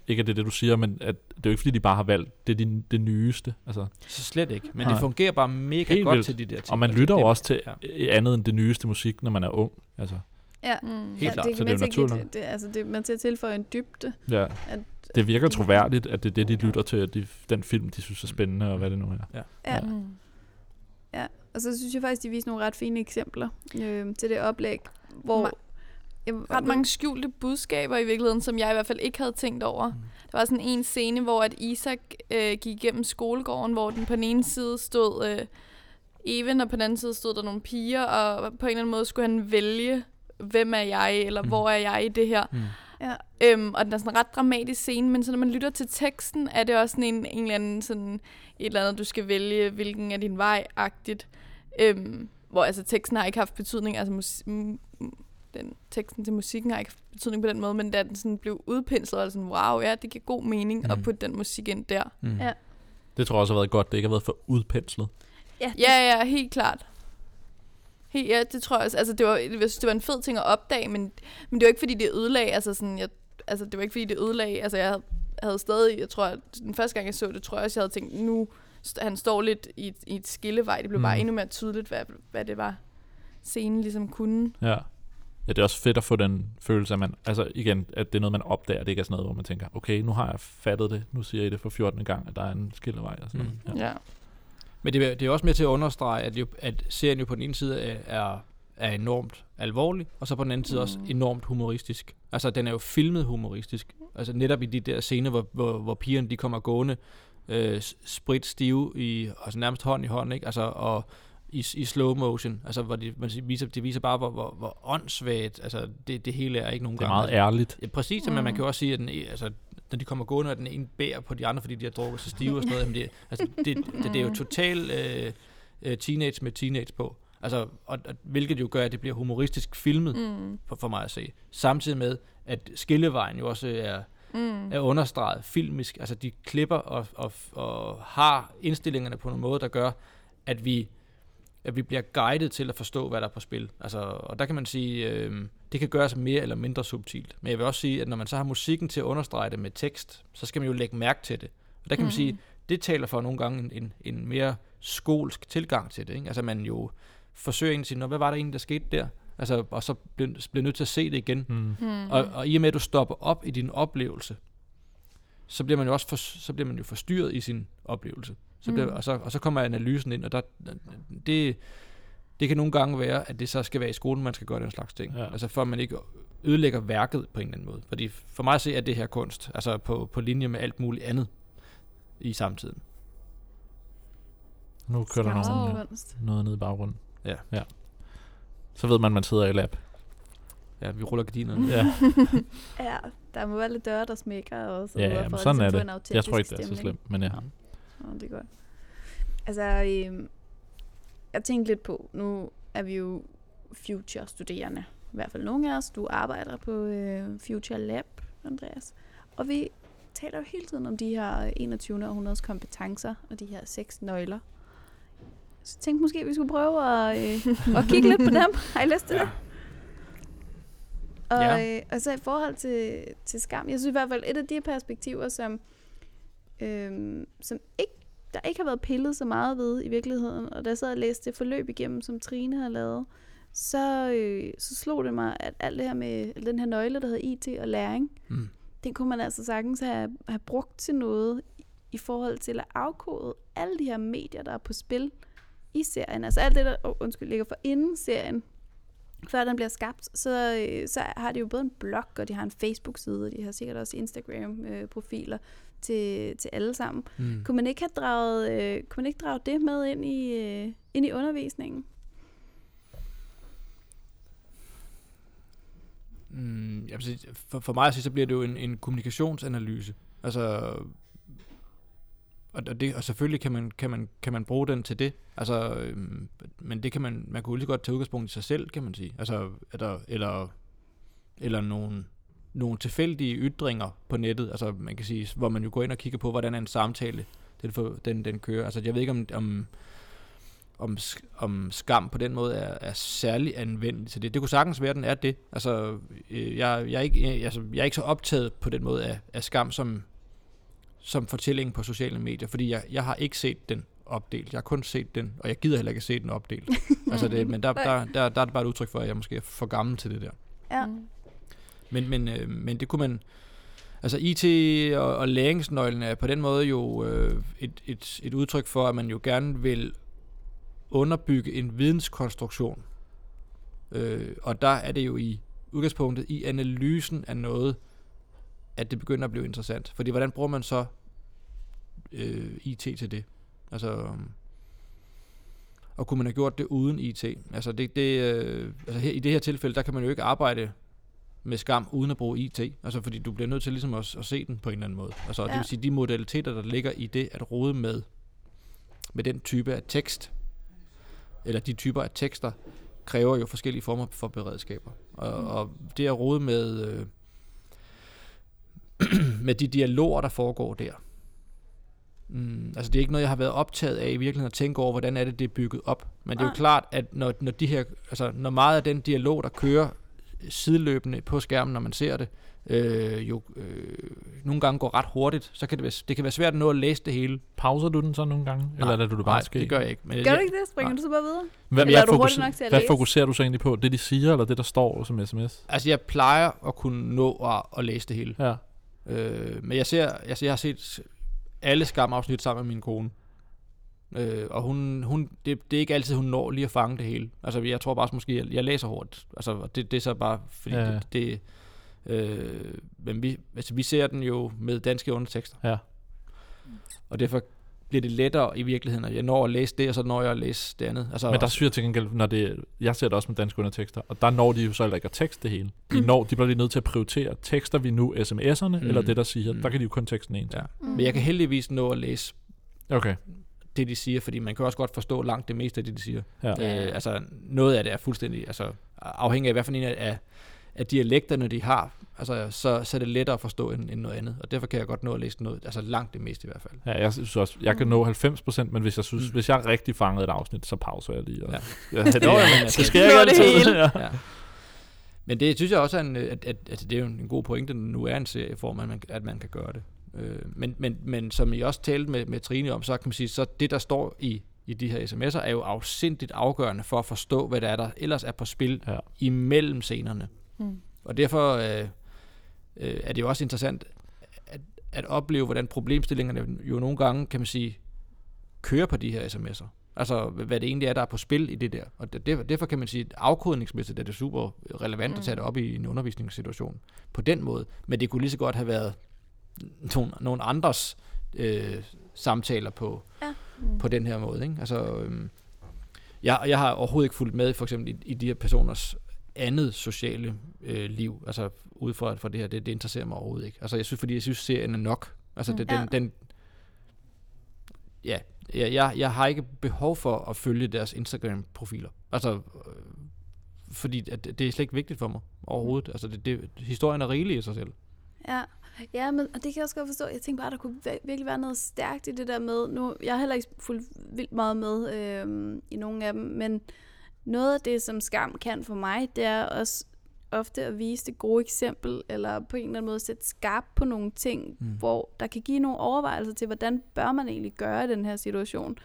ikke at det er det, du siger, men at, det er jo ikke fordi, de bare har valgt det, er de, det nyeste. Altså, Så slet ikke. Men Nej. det fungerer bare mega Helt godt vildt. til de der ting. og man Altså, lytter jo også til ja. andet end det nyeste musik, når man er ung. Altså, Ja, Mm. Helt ja, klart, det så det er naturligt. Det, det, altså det, man til at tilføje en dybde. ja. At, Det virker troværdigt, at det er det, de lytter til, at de, den film, de synes er spændende, og hvad det nu er. ja. Mm. Og så synes jeg faktisk, de viser nogle ret fine eksempler øh, til det oplæg, hvor ret mange skjulte budskaber i virkeligheden, som jeg i hvert fald ikke havde tænkt over. Mm. Der var sådan en scene, hvor at Isak øh, gik igennem skolegården, hvor den på den ene side stod øh, Even, og på den anden side stod der nogle piger, og på en eller anden måde skulle han vælge, hvem er jeg, eller mm. hvor er jeg i det her. Mm. Ja. Øhm, og den er sådan en ret dramatisk scene, men så når man lytter til teksten, er det også sådan en, en eller anden sådan, et eller andet, du skal vælge, hvilken er din vej-agtigt. Øhm, hvor altså teksten har ikke haft betydning, altså mus- den teksten til musikken har ikke haft betydning på den måde, men da den sådan blev udpenslet, og sådan, wow, ja, det giver god mening mm. at putte den musik ind der. Mm. Ja. Det tror jeg også har været godt, det ikke har været for udpenslet. Ja, ja, ja, helt klart. Helt, ja, det tror jeg også. Altså, det var, jeg synes, det var en fed ting at opdage, men, men det var ikke, fordi det ødelagde, altså sådan, jeg, altså, det var ikke, fordi det ødelagde, altså, jeg havde, havde stadig, jeg tror, at den første gang, jeg så det, tror jeg også, jeg havde tænkt, nu, han står lidt i, i et skillevej, det blev mm. bare endnu mere tydeligt, hvad, hvad det var, scenen ligesom kunne. Ja. Ja, det er også fedt at få den følelse, at man, altså igen, at det er noget, man opdager, det ikke er sådan noget, hvor man tænker, okay, nu har jeg fattet det, nu siger I det for 14. gang, at der er en skillevej og sådan mm. noget. Ja. ja. Men det, det er også med til at understrege, at, jo, at serien jo på den ene side er, er enormt alvorlig, og så på den anden side mm. også enormt humoristisk. Altså, den er jo filmet humoristisk. Altså, netop i de der scener, hvor, hvor, hvor pigerne de kommer gående øh, sprit stive, i, altså nærmest hånd i hånd, ikke? Altså, og i, i slow motion, altså hvor de, man viser, det viser bare, hvor, hvor, hvor åndssvagt, altså det, det hele er ikke nogen gang. Det er meget ærligt. Ja, præcis, mm. men man kan også sige, at den, altså, når de kommer gående, og den ene bærer på de andre, fordi de har drukket så stive og sådan noget. det, altså, det, det, det, er jo total øh, øh, teenage med teenage på. Altså, og, og, hvilket jo gør, at det bliver humoristisk filmet mm. for, for mig at se. Samtidig med, at skillevejen jo også er, mm. er understreget filmisk. Altså, de klipper og, og, og har indstillingerne på en måde, der gør, at vi at vi bliver guidet til at forstå, hvad der er på spil. Altså, og der kan man sige, øh, det kan gøres mere eller mindre subtilt. Men jeg vil også sige, at når man så har musikken til at understrege det med tekst, så skal man jo lægge mærke til det. Og der kan mm. man sige, det taler for nogle gange en, en mere skolsk tilgang til det. Ikke? Altså man jo forsøger egentlig at sige, hvad var der egentlig, der skete der? Altså, og så bliver, bliver nødt til at se det igen. Mm. Mm. Og, og i og med, at du stopper op i din oplevelse, så bliver man jo også for, så bliver man jo forstyrret i sin oplevelse. Så bliver, mm. og, så, og så kommer analysen ind, og der, det, det kan nogle gange være, at det så skal være i skolen, man skal gøre den slags ting. Ja. Altså for at man ikke ødelægger værket på en eller anden måde. Fordi for mig at se, at det her kunst, altså på, på linje med alt muligt andet i samtiden. Nu kører der nogen, noget ned i baggrunden. Ja. ja. Så ved man, at man sidder i lab. Ja, vi ruller gardinerne. ja. ja, der må være lidt døre, der smækker og så ja, ja, for sådan er det. Jeg tror ikke, det er så slemt, men ja. ja. Det er godt. Altså, øh, jeg tænkte lidt på, nu er vi jo future-studerende. I hvert fald nogle af os. Du arbejder på øh, Future Lab, Andreas. Og vi taler jo hele tiden om de her 21. århundredes kompetencer og de her seks nøgler. Så jeg tænkte måske, at vi skulle prøve at, øh, at kigge lidt på dem. Har I lyst til ja. det? Og, ja. øh, og så i forhold til, til skam, jeg synes i hvert fald, et af de perspektiver, som øhm, som ikke, der ikke har været pillet så meget ved i virkeligheden. Og da jeg sad og læste det forløb igennem, som Trine har lavet, så, øh, så slog det mig, at alt det her med den her nøgle, der hedder IT og læring, mm. den kunne man altså sagtens have, have brugt til noget i forhold til at afkode alle de her medier, der er på spil i serien. Altså alt det, der oh, undskyld, ligger for inden serien, før den bliver skabt, så, øh, så har de jo både en blog, og de har en Facebook-side, og de har sikkert også Instagram-profiler, øh, til, til alle sammen. Mm. Kunne man ikke have draget, øh, kunne man ikke drage det med ind i, øh, ind i undervisningen? Mm, jeg for, for mig at sige, så bliver det jo en, en kommunikationsanalyse. Altså, og, det, og selvfølgelig kan man, kan, man, kan man bruge den til det. Altså, øhm, men det kan man, man kunne lige godt tage udgangspunkt i sig selv, kan man sige. Altså, eller, eller, eller nogle, nogle tilfældige ytringer på nettet, altså man kan sige, hvor man jo går ind og kigger på, hvordan er en samtale, den, for, den, den kører. Altså jeg ved ikke, om, om, om, om skam på den måde er, er særlig anvendelig til det. Det kunne sagtens være, at den er det. Altså, øh, jeg, jeg, er ikke, jeg, altså, jeg er ikke så optaget på den måde af, af skam som, som fortælling på sociale medier, fordi jeg, jeg har ikke set den opdelt. Jeg har kun set den, og jeg gider heller ikke se den opdelt. altså det, men der, der, der, der er det bare et udtryk for, at jeg måske er for gammel til det der. Ja. Men, men, øh, men det kunne man... Altså IT og, og læringsnøglen er på den måde jo øh, et, et, et udtryk for, at man jo gerne vil underbygge en videnskonstruktion. Øh, og der er det jo i, udgangspunktet i analysen af noget, at det begynder at blive interessant. Fordi hvordan bruger man så øh, IT til det? Altså, øhm, og kunne man have gjort det uden IT? Altså, det, det, øh, altså her, i det her tilfælde, der kan man jo ikke arbejde med skam uden at bruge IT. Altså, fordi du bliver nødt til ligesom at, at se den på en eller anden måde. Altså, ja. det vil sige, de modaliteter, der ligger i det at rode med, med den type af tekst, eller de typer af tekster, kræver jo forskellige former for beredskaber. Og, Mm. og det at rode med, øh, med de dialoger, der foregår der. Mm, altså det er ikke noget, jeg har været optaget af i virkeligheden at tænke over, hvordan er det, det er bygget op. Men det er jo klart, at når, når, de her, altså, når meget af den dialog, der kører sideløbende på skærmen, når man ser det, øh, jo øh, nogle gange går ret hurtigt, så kan det være, det kan være svært at nå at læse det hele. Pauser du den så nogle gange? eller lader du det bare nej, ske? det gør jeg ikke. Men Gør jeg, du ikke det? Springer nej. du så bare videre? Hvad, Eller er du fokuser- nok til at hvad læse? fokuserer du så egentlig på? Det, de siger, eller det, der står som sms? Altså jeg plejer at kunne nå at, at læse det hele. Ja. Øh, men jeg ser, altså jeg har set alle skamafsnit sammen med min kone. Øh, og hun, hun det, det er ikke altid, hun når lige at fange det hele. Altså jeg tror bare måske, jeg, jeg læser hurtigt. Altså det, det er så bare, fordi Ja, det, det øh, men vi, altså, vi ser den jo med danske undertekster. Ja. Og derfor bliver det lettere i virkeligheden, at jeg når at læse det, og så når jeg at læse det andet. Altså, Men der synes jeg til gengæld, når det, jeg ser det også med danske undertekster, og der når de jo så heller ikke at tekste det hele. De, når, de bliver lige nødt til at prioritere, tekster vi nu sms'erne, mm. Eller det, der siger, Mm. der kan de jo kun teksten en. Ja. Mm. Men jeg kan heldigvis nå at læse Okay. Det, de siger, fordi man kan også godt forstå langt det meste af det, de siger. Ja. Øh, altså, noget af det er fuldstændig, altså, afhængig af, hvad for en af, af dialekterne, de har, altså, så, så er det lettere at forstå end, end noget andet. Og derfor kan jeg godt nå at læse noget, altså langt det meste i hvert fald. Ja, jeg synes også, jeg kan nå 90%, men hvis jeg synes, Mm. hvis jeg rigtig fangede et afsnit, så pauser jeg lige. Og, Ja. ja. det, ja, altså, sker ikke nå det altid. hele. Ja. Ja. Men det synes jeg også er en, at, at, at det er jo en god pointe, når nu er en serieform, at man, at man kan gøre det. Øh, men, men, men som I også talte med, med Trine om, så kan man sige, så det der står i, i de her sms'er, er jo afsindigt afgørende for at forstå, hvad der er, der ellers er på spil Ja. imellem scenerne. Mm. Og derfor øh, øh, er det jo også interessant at, at opleve, hvordan problemstillingerne jo nogle gange, kan man sige, kører på de her sms'er. Altså, hvad det egentlig er, der er på spil i det der. Og det- derfor, derfor kan man sige, at afkodningsmæssigt er det super relevant mm. at tage det op i en undervisningssituation på den måde. Men det kunne lige så godt have været nogle, nogle andres øh, samtaler på, Mm. på den her måde. Ikke? Altså, øhm, jeg, jeg har overhovedet ikke fulgt med for eksempel i, i de her personers andet sociale øh, liv, altså ud fra, fra det her, det, det interesserer mig overhovedet ikke. Altså jeg synes, fordi jeg synes, serien er nok. Altså Mm. det, Ja. den, den, ja, jeg, jeg, jeg har ikke behov for at følge deres Instagram-profiler. Altså, øh, fordi at det det er slet ikke vigtigt for mig overhovedet. Altså det, det, historien er rigelig i sig selv. Ja, ja men og det kan jeg også godt forstå. Jeg tænker bare, der kunne vir- virkelig være noget stærkt i det der med, nu, jeg har heller ikke fulgt vildt meget med øhm, i nogle af dem, men noget af det, som skam kan for mig, det er også ofte at vise det gode eksempel, eller på en eller anden måde sætte skarp på nogle ting, mm. hvor der kan give nogle overvejelser til, hvordan bør man egentlig gøre i den her situation.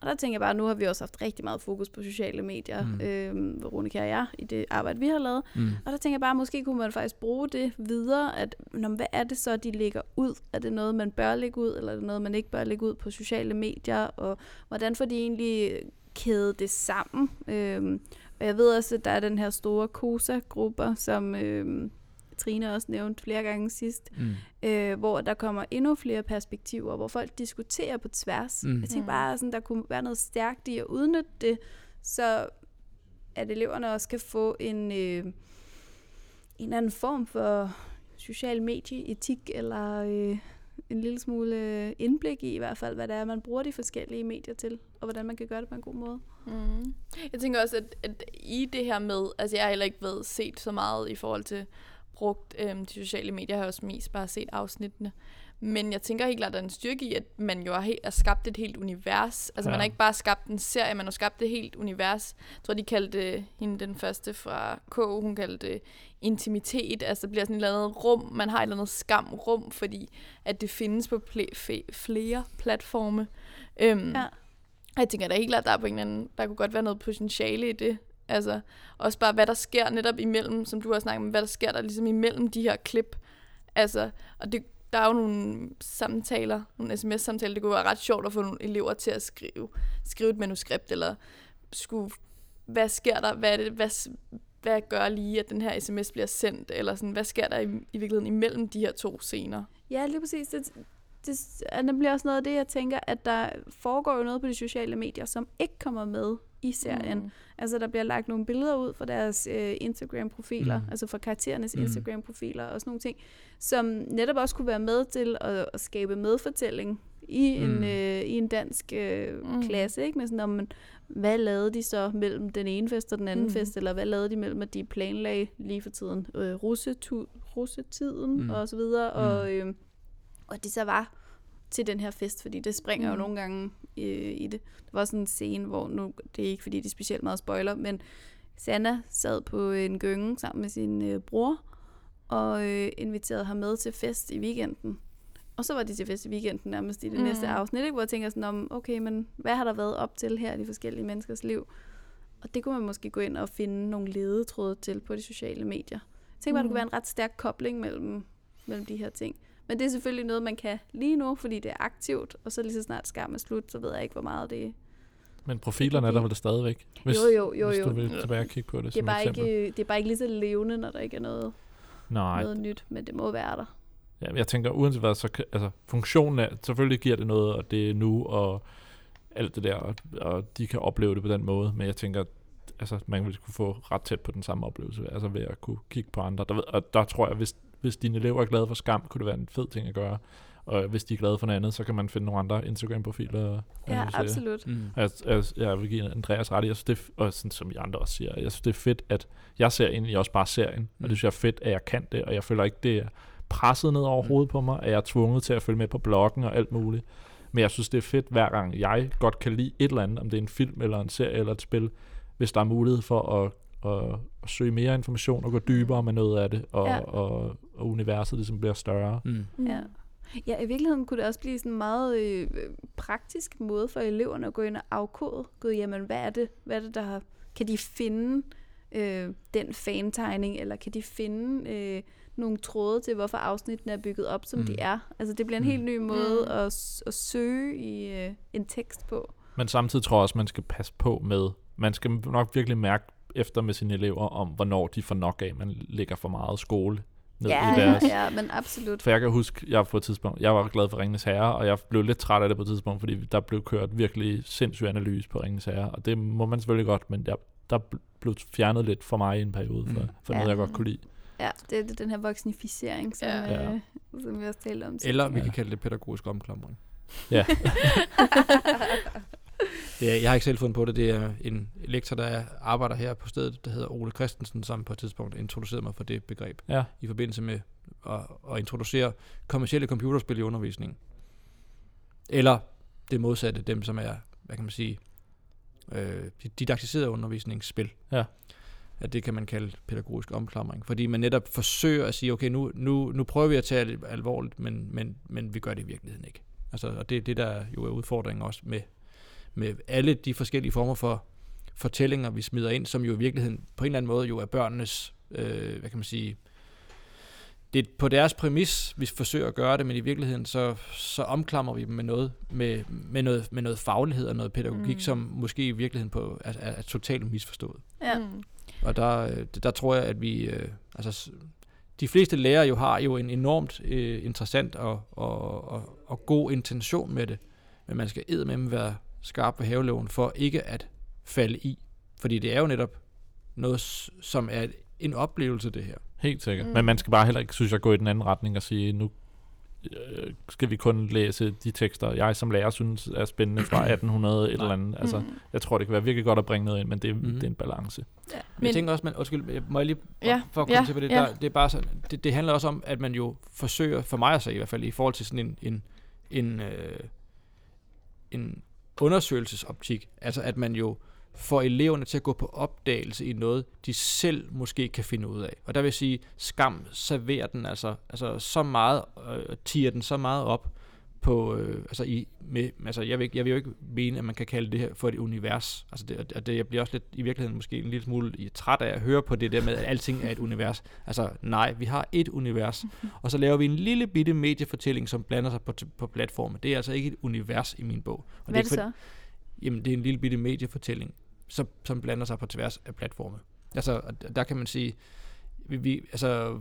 Og der tænker jeg bare, nu har vi også haft rigtig meget fokus på sociale medier, Mm. øhm, Veronica og jeg, i det arbejde, vi har lavet. Mm. Og der tænker jeg bare, måske kunne man faktisk bruge det videre, at nå, men hvad er det så, de lægger ud? Er det noget, man bør lægge ud, eller er det noget, man ikke bør lægge ud på sociale medier? Og hvordan får de egentlig kædet det sammen? Øhm, og jeg ved også, at der er den her store KOSA-grupper, som øhm, Trine også nævnte flere gange sidst, Mm. øh, hvor der kommer endnu flere perspektiver, hvor folk diskuterer på tværs. Mm. Jeg tænker bare, sådan, der kunne være noget stærkt i at udnytte det, så at eleverne også kan få en, øh, en anden form for social medieetik, eller øh, en lille smule indblik i i hvert fald, hvad det er, man bruger de forskellige medier til, og hvordan man kan gøre det på en god måde. Mm. Jeg tænker også, at, at i det her med, altså jeg har heller ikke været set så meget i forhold til brugt øhm, de sociale medier, jeg har også mest bare set afsnittene. Men jeg tænker helt klart, at der er en styrke i, at man jo har, helt, har skabt et helt univers. Altså ja. man har ikke bare skabt en serie, man har skabt et helt univers. Jeg tror, de kaldte hende den første fra K, hun kaldte det intimitet. Altså det bliver sådan et eller andet rum, man har et eller andet skamrum, fordi at det findes på pl- flere platforme. Øhm, Ja. jeg tænker da helt klart, der er på en eller anden, der kunne godt være noget potentiale i det. Altså, også bare, hvad der sker netop imellem, som du har snakket om, hvad der sker der ligesom imellem de her klip. Altså, og det, der er jo nogle samtaler, nogle sms-samtaler, det kunne være ret sjovt at få nogle elever til at skrive, skrive et manuskript, eller skulle, hvad sker der, hvad er det, hvad, hvad gør lige, at den her sms bliver sendt, eller sådan, hvad sker der i, i virkeligheden imellem de her to scener? Ja, lige præcis. Det, det er nemlig også noget af det, jeg tænker, at der foregår jo noget på de sociale medier, som ikke kommer med i serien. Mm. Altså, der bliver lagt nogle billeder ud fra deres øh, Instagram-profiler, mm. altså fra karakterernes mm. Instagram-profiler og sådan nogle ting, som netop også kunne være med til at, at skabe medfortælling i, mm. en, øh, i en dansk øh, mm. klasse, ikke? Med sådan, om, hvad lavede de så mellem den ene fest og den anden mm. fest, eller hvad lavede de mellem, at de planlagde lige for tiden øh, russetu, russetiden mm. og så videre, mm. og, øh, og det så var til den her fest, fordi det springer mm. jo nogle gange øh, i det. Der var sådan en scene, hvor nu, det er ikke fordi, det er specielt meget spoiler, men Sanna sad på en gynge sammen med sin øh, bror, og øh, inviterede ham med til fest i weekenden. Og så var de til fest i weekenden nærmest i det mm. næste afsnit, ikke? hvor jeg tænker sådan om, okay, men hvad har der været op til her i de forskellige menneskers liv? Og det kunne man måske gå ind og finde nogle ledetråde til på de sociale medier. Jeg tænker bare, mm. det kunne være en ret stærk kobling mellem, mellem de her ting. Men det er selvfølgelig noget, man kan lige nu, fordi det er aktivt, og så lige så snart skærmen er slut, så ved jeg ikke, hvor meget det er. Men profilerne er der vel stadigvæk, hvis, jo, jo, jo, jo. hvis du vil tilbage og kigge på det, det er, bare ikke, det er bare ikke lige så levende, når der ikke er noget, Nej. noget nyt, men det må være der. Ja, jeg tænker, uanset hvad, så altså, funktionen er, selvfølgelig giver det noget, og det er nu, og alt det der, og, og de kan opleve det på den måde, men jeg tænker, altså, man vil kunne få ret tæt på den samme oplevelse, altså ved at kunne kigge på andre. Der, ved, og der tror jeg, hvis, hvis dine elever er glade for skam, kunne det være en fed ting at gøre. Og hvis de er glade for noget andet, så kan man finde nogle andre Instagram-profiler. Ja, absolut. Mm. Jeg, jeg, jeg vil give Andreas ret. Jeg synes, det er, og sådan, som I andre også siger, jeg synes, det er fedt, at jeg ser egentlig også bare serien. Mm. Og det synes jeg er fedt, at jeg kan det, og jeg føler ikke, det er presset ned over mm. hovedet på mig, at jeg er tvunget til at følge med på bloggen og alt muligt. Men jeg synes, det er fedt, hver gang jeg godt kan lide et eller andet, om det er en film eller en serie eller et spil, hvis der er mulighed for at, at, at søge mere information og gå dybere med noget af det, og, ja. og, og universet ligesom bliver større. Mm. Ja. Ja, i virkeligheden kunne det også blive sådan en meget øh, praktisk måde for eleverne at gå ind og afkode. Gud, jamen, hvad er det, hvad er det der har, kan de finde øh, den fantegning, eller kan de finde øh, nogle tråde til, hvorfor afsnittene er bygget op, som mm. de er. Altså det bliver en mm. helt ny måde mm. at, at søge i øh, en tekst på. Men samtidig tror jeg også, man skal passe på med, man skal nok virkelig mærke efter med sine elever, om hvornår de får nok af, man lægger for meget skole ned ja, i deres... Ja, men absolut. For jeg kan huske, jeg på et tidspunkt, jeg var glad for Ringens Herre, og jeg blev lidt træt af det på et tidspunkt, fordi der blev kørt virkelig sindssyg analyse på Ringens Herre, og det må man selvfølgelig godt, men jeg, der blev fjernet lidt for mig i en periode, for, mm. for ja. noget, jeg godt kunne lide. Ja, det er den her voksnificering, som, ja. øh, som vi også talte om. Eller vi kan kalde det pædagogisk omklamring. Ja. er, jeg har ikke selv fundet på det. Det er en lektor, der arbejder her på stedet, der hedder Ole Christensen, som på et tidspunkt introducerede mig for det begreb. Ja. I forbindelse med at, at introducere kommersielle computerspil i undervisningen. Eller det modsatte, dem som er, hvad kan man sige, øh, didaktiseret undervisningsspil. Ja at det kan man kalde pædagogisk omklamring. Fordi man netop forsøger at sige, okay, nu, nu, nu prøver vi at tage det alvorligt, men, men, men vi gør det i virkeligheden ikke. Altså, og det er det, der jo er udfordringen også med, med alle de forskellige former for fortællinger, vi smider ind, som jo i virkeligheden på en eller anden måde jo er børnenes, øh, hvad kan man sige, det er på deres præmis, vi forsøger at gøre det, men i virkeligheden så, så omklamrer vi dem med noget, med, med noget, med noget faglighed og noget pædagogik, mm. som måske i virkeligheden på, er, er, er totalt misforstået. Ja. Mm. Og der, øh, der tror jeg, at vi... Øh, altså, de fleste lærere jo har jo en enormt øh, interessant og, og, og, og god intention med det, men man skal eddermame være skarp på havelån for ikke at falde i. Fordi det er jo netop noget, som er en oplevelse, det her. Helt sikkert. Mm. Men man skal bare heller ikke, synes jeg, gå i den anden retning og sige, nu øh, skal vi kun læse de tekster, jeg som lærer synes er spændende fra 1800 et eller andet. Altså, mm. Jeg tror, det kan være virkelig godt at bringe noget ind, men det, mm. det er en balance. Ja. Men jeg tænker også, man, undskyld, må jeg lige ja. for at komme ja. til på det, ja. der, det, er bare sådan, det, det handler også om, at man jo forsøger, for mig at sige i hvert fald, i forhold til sådan en, en, en, øh, en undersøgelsesoptik, altså at man jo får eleverne til at gå på opdagelse i noget, de selv måske kan finde ud af. Og der vil jeg sige, skam serverer den altså, altså så meget, øh, tiger den så meget op på, øh, altså, i, med, altså jeg, vil, jeg vil jo ikke mene, at man kan kalde det her for et univers. Altså det, og det, jeg bliver også lidt, i virkeligheden måske en lille smule træt af at høre på det der med, at alting er et univers. Altså nej, vi har et univers, og så laver vi en lille bitte mediefortælling, som blander sig på, på platformen. Det er altså ikke et univers i min bog. Og Hvad det er, det så? Jamen, det er en lille bitte mediefortælling, som, som blander sig på tværs af platforme. Altså, der kan man sige, vi, vi, altså,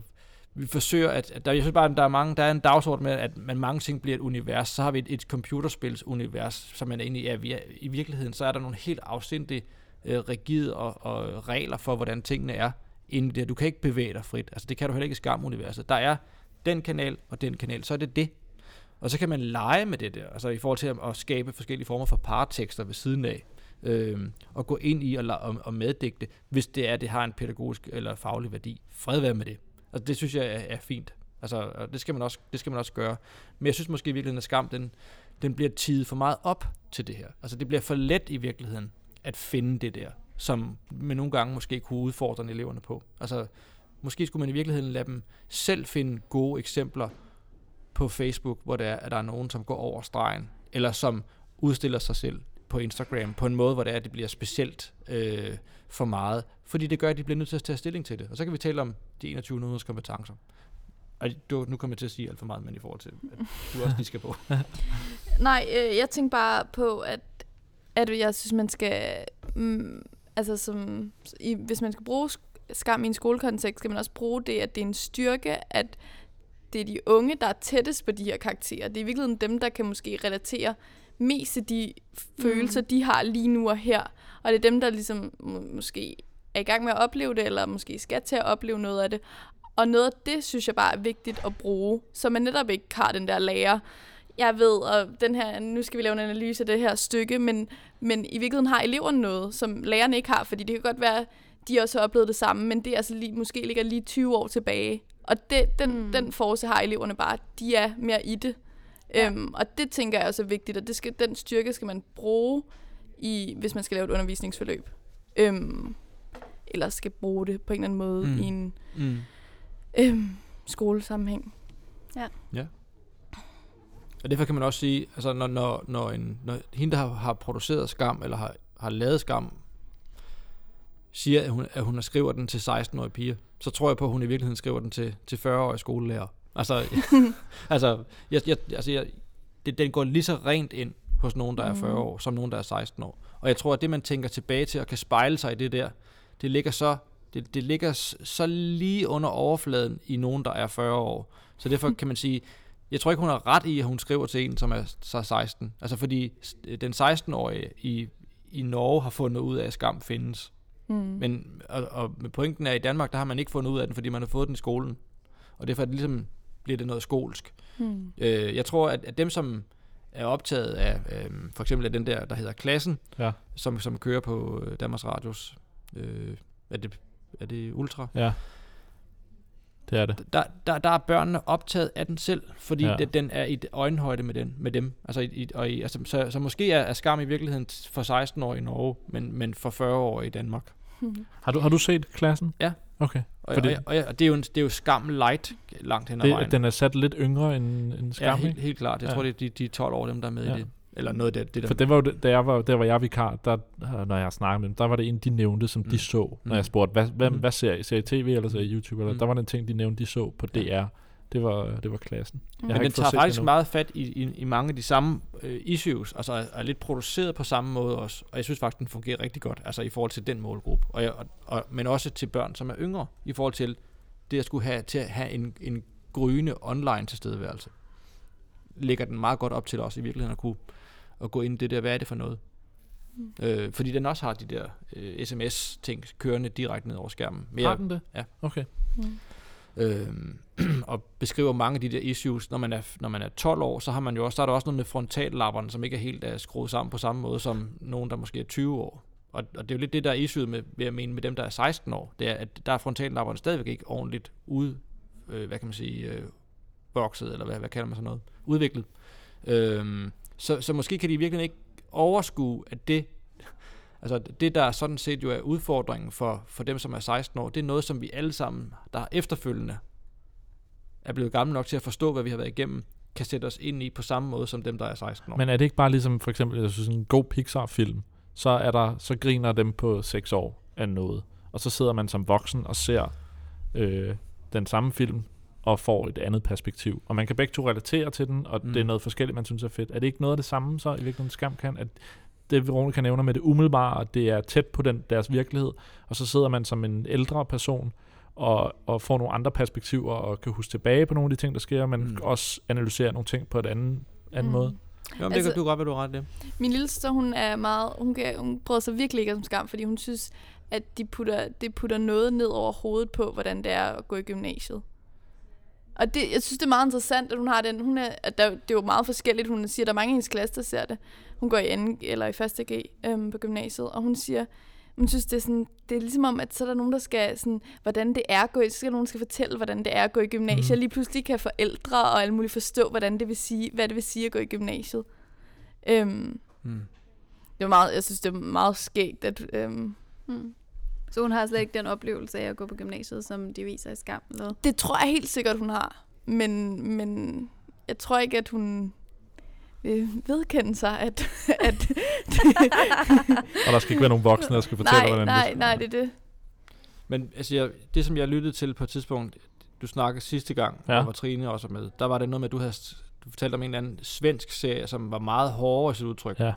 vi forsøger at, at der, jeg synes bare, at der er, mange, der er en dagsorden med, at man mange ting bliver et univers. Så har vi et, et computerspils univers, som man egentlig er, vi er. I virkeligheden, så er der nogle helt afsindige øh, rigide og, og regler for, hvordan tingene er inden det. Du kan ikke bevæge dig frit. Altså, det kan du heller ikke i Skam-universet. Der er den kanal og den kanal, så er det det. Og så kan man lege med det der, altså i forhold til at, skabe forskellige former for partekster ved siden af, øh, og gå ind i og, og, og meddigte, hvis det er, det har en pædagogisk eller faglig værdi. Fred være med det. Og det synes jeg er, er fint. Altså, og det skal, man også, det skal man også gøre. Men jeg synes måske i virkeligheden, at skam, den, den bliver tidet for meget op til det her. Altså, det bliver for let i virkeligheden at finde det der, som man nogle gange måske kunne udfordre eleverne på. Altså, måske skulle man i virkeligheden lade dem selv finde gode eksempler på Facebook, hvor der er, at der er nogen, som går over stregen, eller som udstiller sig selv på Instagram på en måde, hvor det er, at det bliver specielt øh, for meget. Fordi det gør, at de bliver nødt til at tage stilling til det. Og så kan vi tale om de 21 minutters kompetencer. Og du, nu kommer jeg til at sige alt for meget, men i forhold til, at du også lige skal på. Nej, øh, jeg tænker bare på, at, at jeg synes, man skal... Mm, altså, som, i, hvis man skal bruge skam i en skolekontekst, skal man også bruge det, at det er en styrke, at det er de unge, der er tættest på de her karakterer. Det er i virkeligheden dem, der kan måske relatere mest til de følelser, mm. de har lige nu og her. Og det er dem, der ligesom må, måske er i gang med at opleve det, eller måske skal til at opleve noget af det. Og noget af det, synes jeg bare er vigtigt at bruge, så man netop ikke har den der lærer. Jeg ved, og den her, nu skal vi lave en analyse af det her stykke, men, men i virkeligheden har eleverne noget, som lærerne ikke har, fordi det kan godt være, de også har oplevet det samme, men det er altså lige, måske ligger lige 20 år tilbage. Og det, den, mm. den force har eleverne bare, de er mere i det. Ja. Øhm, og det tænker jeg også er vigtigt, og det skal, den styrke skal man bruge, i, hvis man skal lave et undervisningsforløb. Øhm, eller skal bruge det på en eller anden måde mm. i en mm. øhm, skolesammenhæng. Ja. ja. Og derfor kan man også sige, altså når, når, når, en, når hende, der har, har produceret skam, eller har, har lavet skam, siger, at hun, at hun skriver den til 16-årige piger, så tror jeg på, at hun i virkeligheden skriver den til, til 40-årige skolelærer. Altså, altså, jeg, jeg, altså jeg, det, den går lige så rent ind hos nogen, der er 40 mm. år, som nogen, der er 16 år. Og jeg tror, at det, man tænker tilbage til og kan spejle sig i det der, det ligger så, det, det ligger så lige under overfladen i nogen, der er 40 år. Så derfor kan man sige, jeg tror ikke, hun har ret i, at hun skriver til en, som er så 16. Altså fordi den 16-årige i, i Norge har fundet ud af, at skam findes. Mm. Men og, og pointen er, at i Danmark, der har man ikke fundet ud af den, fordi man har fået den i skolen. Og derfor er det ligesom, bliver det noget skolsk. Mm. Øh, jeg tror, at, at dem, som er optaget af, øh, for eksempel af den der, der hedder Klassen, ja. som, som kører på øh, Danmarks Radios, øh, er, det, er det Ultra? Ja. Det er det. Der, der, der er børnene optaget af den selv, fordi ja. det, den er i øjenhøjde med, den, med dem. Altså, i, og i, altså, så, så måske er, er skam i virkeligheden for 16 år i Norge, men, men for 40 år i Danmark. har, du, har du set klassen? Ja. Okay. Og, Fordi og, og, og det, er jo en, det er jo skam light langt hen ad vejen. Den er sat lidt yngre end, end skam, Ja, helt, helt klart. Jeg ja. tror, det er de, de 12 år, dem der er med ja. i det. Eller noget af det, det der. For det var jo, da jeg var, der var jeg vikar, der, når jeg snakkede med dem, der var det en, de nævnte, som mm. de så, når mm. jeg spurgte, hvad, hvad, mm. hvad ser I? Ser I tv, eller ser I YouTube? Eller, mm. Der var den ting, de nævnte, de så på DR. Det var, det var klassen. Mm. Men den tager faktisk meget fat i, i, i mange af de samme uh, issues, altså er, er lidt produceret på samme måde også, og jeg synes faktisk, den fungerer rigtig godt, altså i forhold til den målgruppe, og, jeg, og, og, men også til børn, som er yngre, i forhold til det at skulle have, til at have en, en gryende online tilstedeværelse. Lægger den meget godt op til os i virkeligheden at kunne at gå ind i det der, hvad er det for noget? Mm. Øh, fordi den også har de der øh, sms-ting kørende direkte ned over skærmen. Mere, har den det? Ja. Okay. Mm. Øh, og beskriver mange af de der issues. Når man er, når man er 12 år, så har man jo også, der er der også noget med frontallapperne, som ikke er helt er skruet sammen på samme måde som nogen, der måske er 20 år. Og, og det er jo lidt det, der er issue med, vil jeg mene, med dem, der er 16 år. Det er, at der er frontallapperne stadigvæk ikke ordentligt ude, øh, hvad kan man sige, øh, vokset, eller hvad, hvad kalder man sådan noget, udviklet. Øh, så, så måske kan de virkelig ikke overskue, at det, altså det der sådan set jo er udfordringen for, for dem, som er 16 år, det er noget, som vi alle sammen, der efterfølgende er blevet gamle nok til at forstå, hvad vi har været igennem, kan sætte os ind i på samme måde som dem, der er 16 år. Men er det ikke bare ligesom for eksempel, jeg synes, en god Pixar-film, så, er der, så griner dem på 6 år af noget, og så sidder man som voksen og ser øh, den samme film og får et andet perspektiv. Og man kan begge to relatere til den, og mm. det er noget forskelligt, man synes er fedt. Er det ikke noget af det samme, så i virkeligheden skam kan, at det Veronica nævner med det umiddelbare, det er tæt på den, deres virkelighed, og så sidder man som en ældre person og, og får nogle andre perspektiver og kan huske tilbage på nogle af de ting, der sker, men Mm. også analysere nogle ting på et andet, anden mm. måde. Jo, men Altså- det kan du godt være, du ret det. Min lille søster, hun er meget, hun, kan, hun bryder sig virkelig ikke om skam, fordi hun synes, at de putter, det putter noget ned over hovedet på, hvordan det er at gå i gymnasiet. Og det, jeg synes, det er meget interessant, at hun har den. Hun er, at der, det er jo meget forskelligt. Hun siger, at der er mange i hendes klasse, der ser det. Hun går i 2. eller i 1. G øhm, på gymnasiet, og hun siger, hun synes, det er, sådan, det er ligesom om, at så er der nogen, der skal, sådan, hvordan det er at gå i, så skal nogen, der skal fortælle, hvordan det er at gå i gymnasiet. Mm. Lige pludselig kan forældre og alle mulige forstå, hvordan det vil sige, hvad det vil sige at gå i gymnasiet. Øhm, Mm. det var meget, jeg synes, det er meget skægt, at... Øhm, Mm. Så hun har slet ikke den oplevelse af at gå på gymnasiet, som de viser i skam? Eller? det tror jeg helt sikkert, hun har. Men, men jeg tror ikke, at hun vil vedkende sig, at... at Og der skal ikke være nogen voksne, der skal fortælle, nej, hvordan nej, det nej, det er det. Men altså, jeg, det som jeg lyttede til på et tidspunkt, du snakkede sidste gang, Ja. hvor Trine også var med, der var det noget med, at du havde du fortalte om en eller anden svensk serie, som var meget hårdere i sit udtryk. Ja.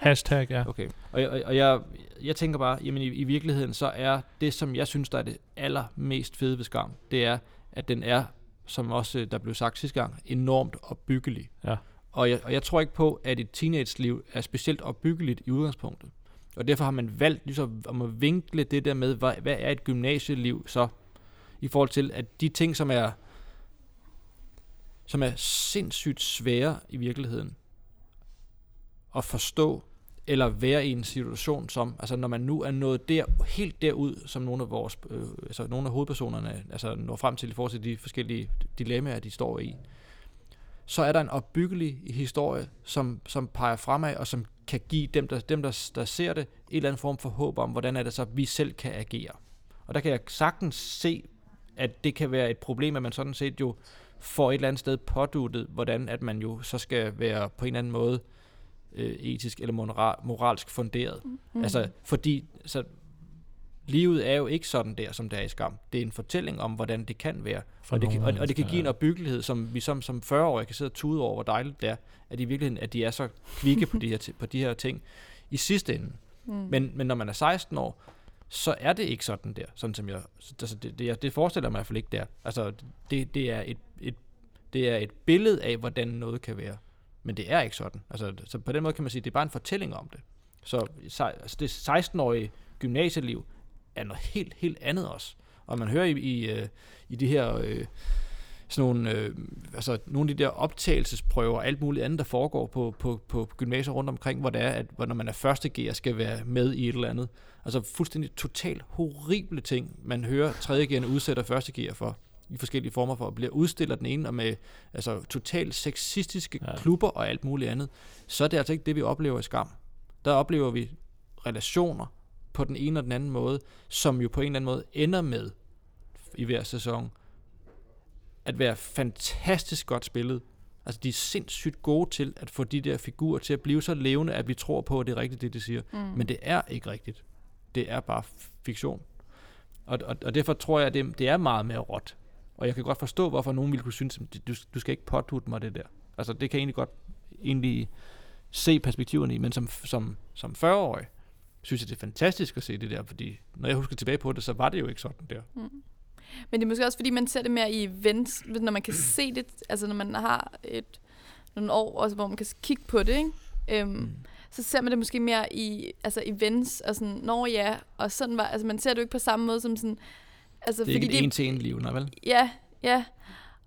Hashtag. Hashtag, ja. Okay. Og, jeg- og, og jeg, jeg tænker bare, jamen i, i virkeligheden, så er det, som jeg synes, der er det allermest fede ved skam, det er, at den er, som også øh, der blev sagt sidste gang, enormt opbyggelig. Ja. Og jeg, og jeg tror ikke på, at et teenage-liv er specielt opbyggeligt i udgangspunktet. Og derfor har man valgt ligesom om at vinkle det der med, hvad, hvad er et gymnasieliv så, i forhold til, at de ting, som er, som er sindssygt svære i virkeligheden, at forstå, eller være i en situation som, altså når man nu er nået der, helt derud, som nogle af vores, øh, altså nogle af hovedpersonerne, altså når frem til i forhold til de forskellige dilemmaer, de står i, så er der en opbyggelig historie, som, som peger fremad, og som kan give dem, der, dem der, der ser det, en eller anden form for håb om, hvordan er det så, vi selv kan agere. Og der kan jeg sagtens se, at det kan være et problem, at man sådan set jo får et eller andet sted påduttet, hvordan at man jo så skal være på en eller anden måde øh, etisk eller moral, moralsk funderet. Mm. Altså, fordi så, livet er jo ikke sådan der, som det er i skam. Det er en fortælling om, hvordan det kan være. For Og det, kan, og, og det kan give en opbyggelighed, som vi som, som 40-årige kan sidde og tude over, hvor dejligt det er, at i virkeligheden, at de er så kvikke på de her, på de her ting i sidste ende. Mm. Men, men når man er 16 år, så er det ikke sådan der, sådan som jeg, altså det, det, jeg- det forestiller mig i hvert fald ikke der. Altså det, det, er et, et, det er et billede af, hvordan noget kan være. Men det er ikke sådan. Altså, så på den måde kan man sige, det er bare en fortælling om det. Så altså, det 16-årige gymnasieliv er noget helt, helt andet også. Og man hører i, i, øh, i de her, øh, sådan nogle, øh, altså nogle af de der optagelsesprøver og alt muligt andet, der foregår på, på, på gymnasier rundt omkring, hvor det er, at hvor når man er første G'er, skal være med i et eller andet. Altså fuldstændig totalt horrible ting, man hører tredje G'erne udsætter første G'er for i forskellige former for, at blive udstillet den ene og med altså, totalt sexistiske Ja. ja. klubber og alt muligt andet, så er det altså ikke det, vi oplever i skam. Der oplever vi relationer på den ene og den anden måde, som jo på en eller anden måde ender med i hver sæson at være fantastisk godt spillet. Altså, de er sindssygt gode til at få de der figurer til at blive så levende, at vi tror på, at det er rigtigt, det de siger. Mm. Men det er ikke rigtigt. Det er bare fiktion. Og, og, og derfor tror jeg, at det, det er meget mere råt. Og jeg kan godt forstå, hvorfor nogen ville kunne synes, du, du skal ikke påtute mig det der. Altså, det kan jeg egentlig godt egentlig se perspektiverne i, men som, som, som 40-årig, synes jeg, det er fantastisk at se det der, fordi når jeg husker tilbage på det, så var det jo ikke sådan der. Mm. Men det er måske også, fordi man ser det mere i events, når man kan se det, altså når man har et, nogle år, også, hvor man kan kigge på det, ikke? Øhm, mm. så ser man det måske mere i altså events, og sådan, når ja, og sådan var, altså man ser det jo ikke på samme måde som sådan, altså Det er ikke et en-til-en liv, nej vel? Ja, ja.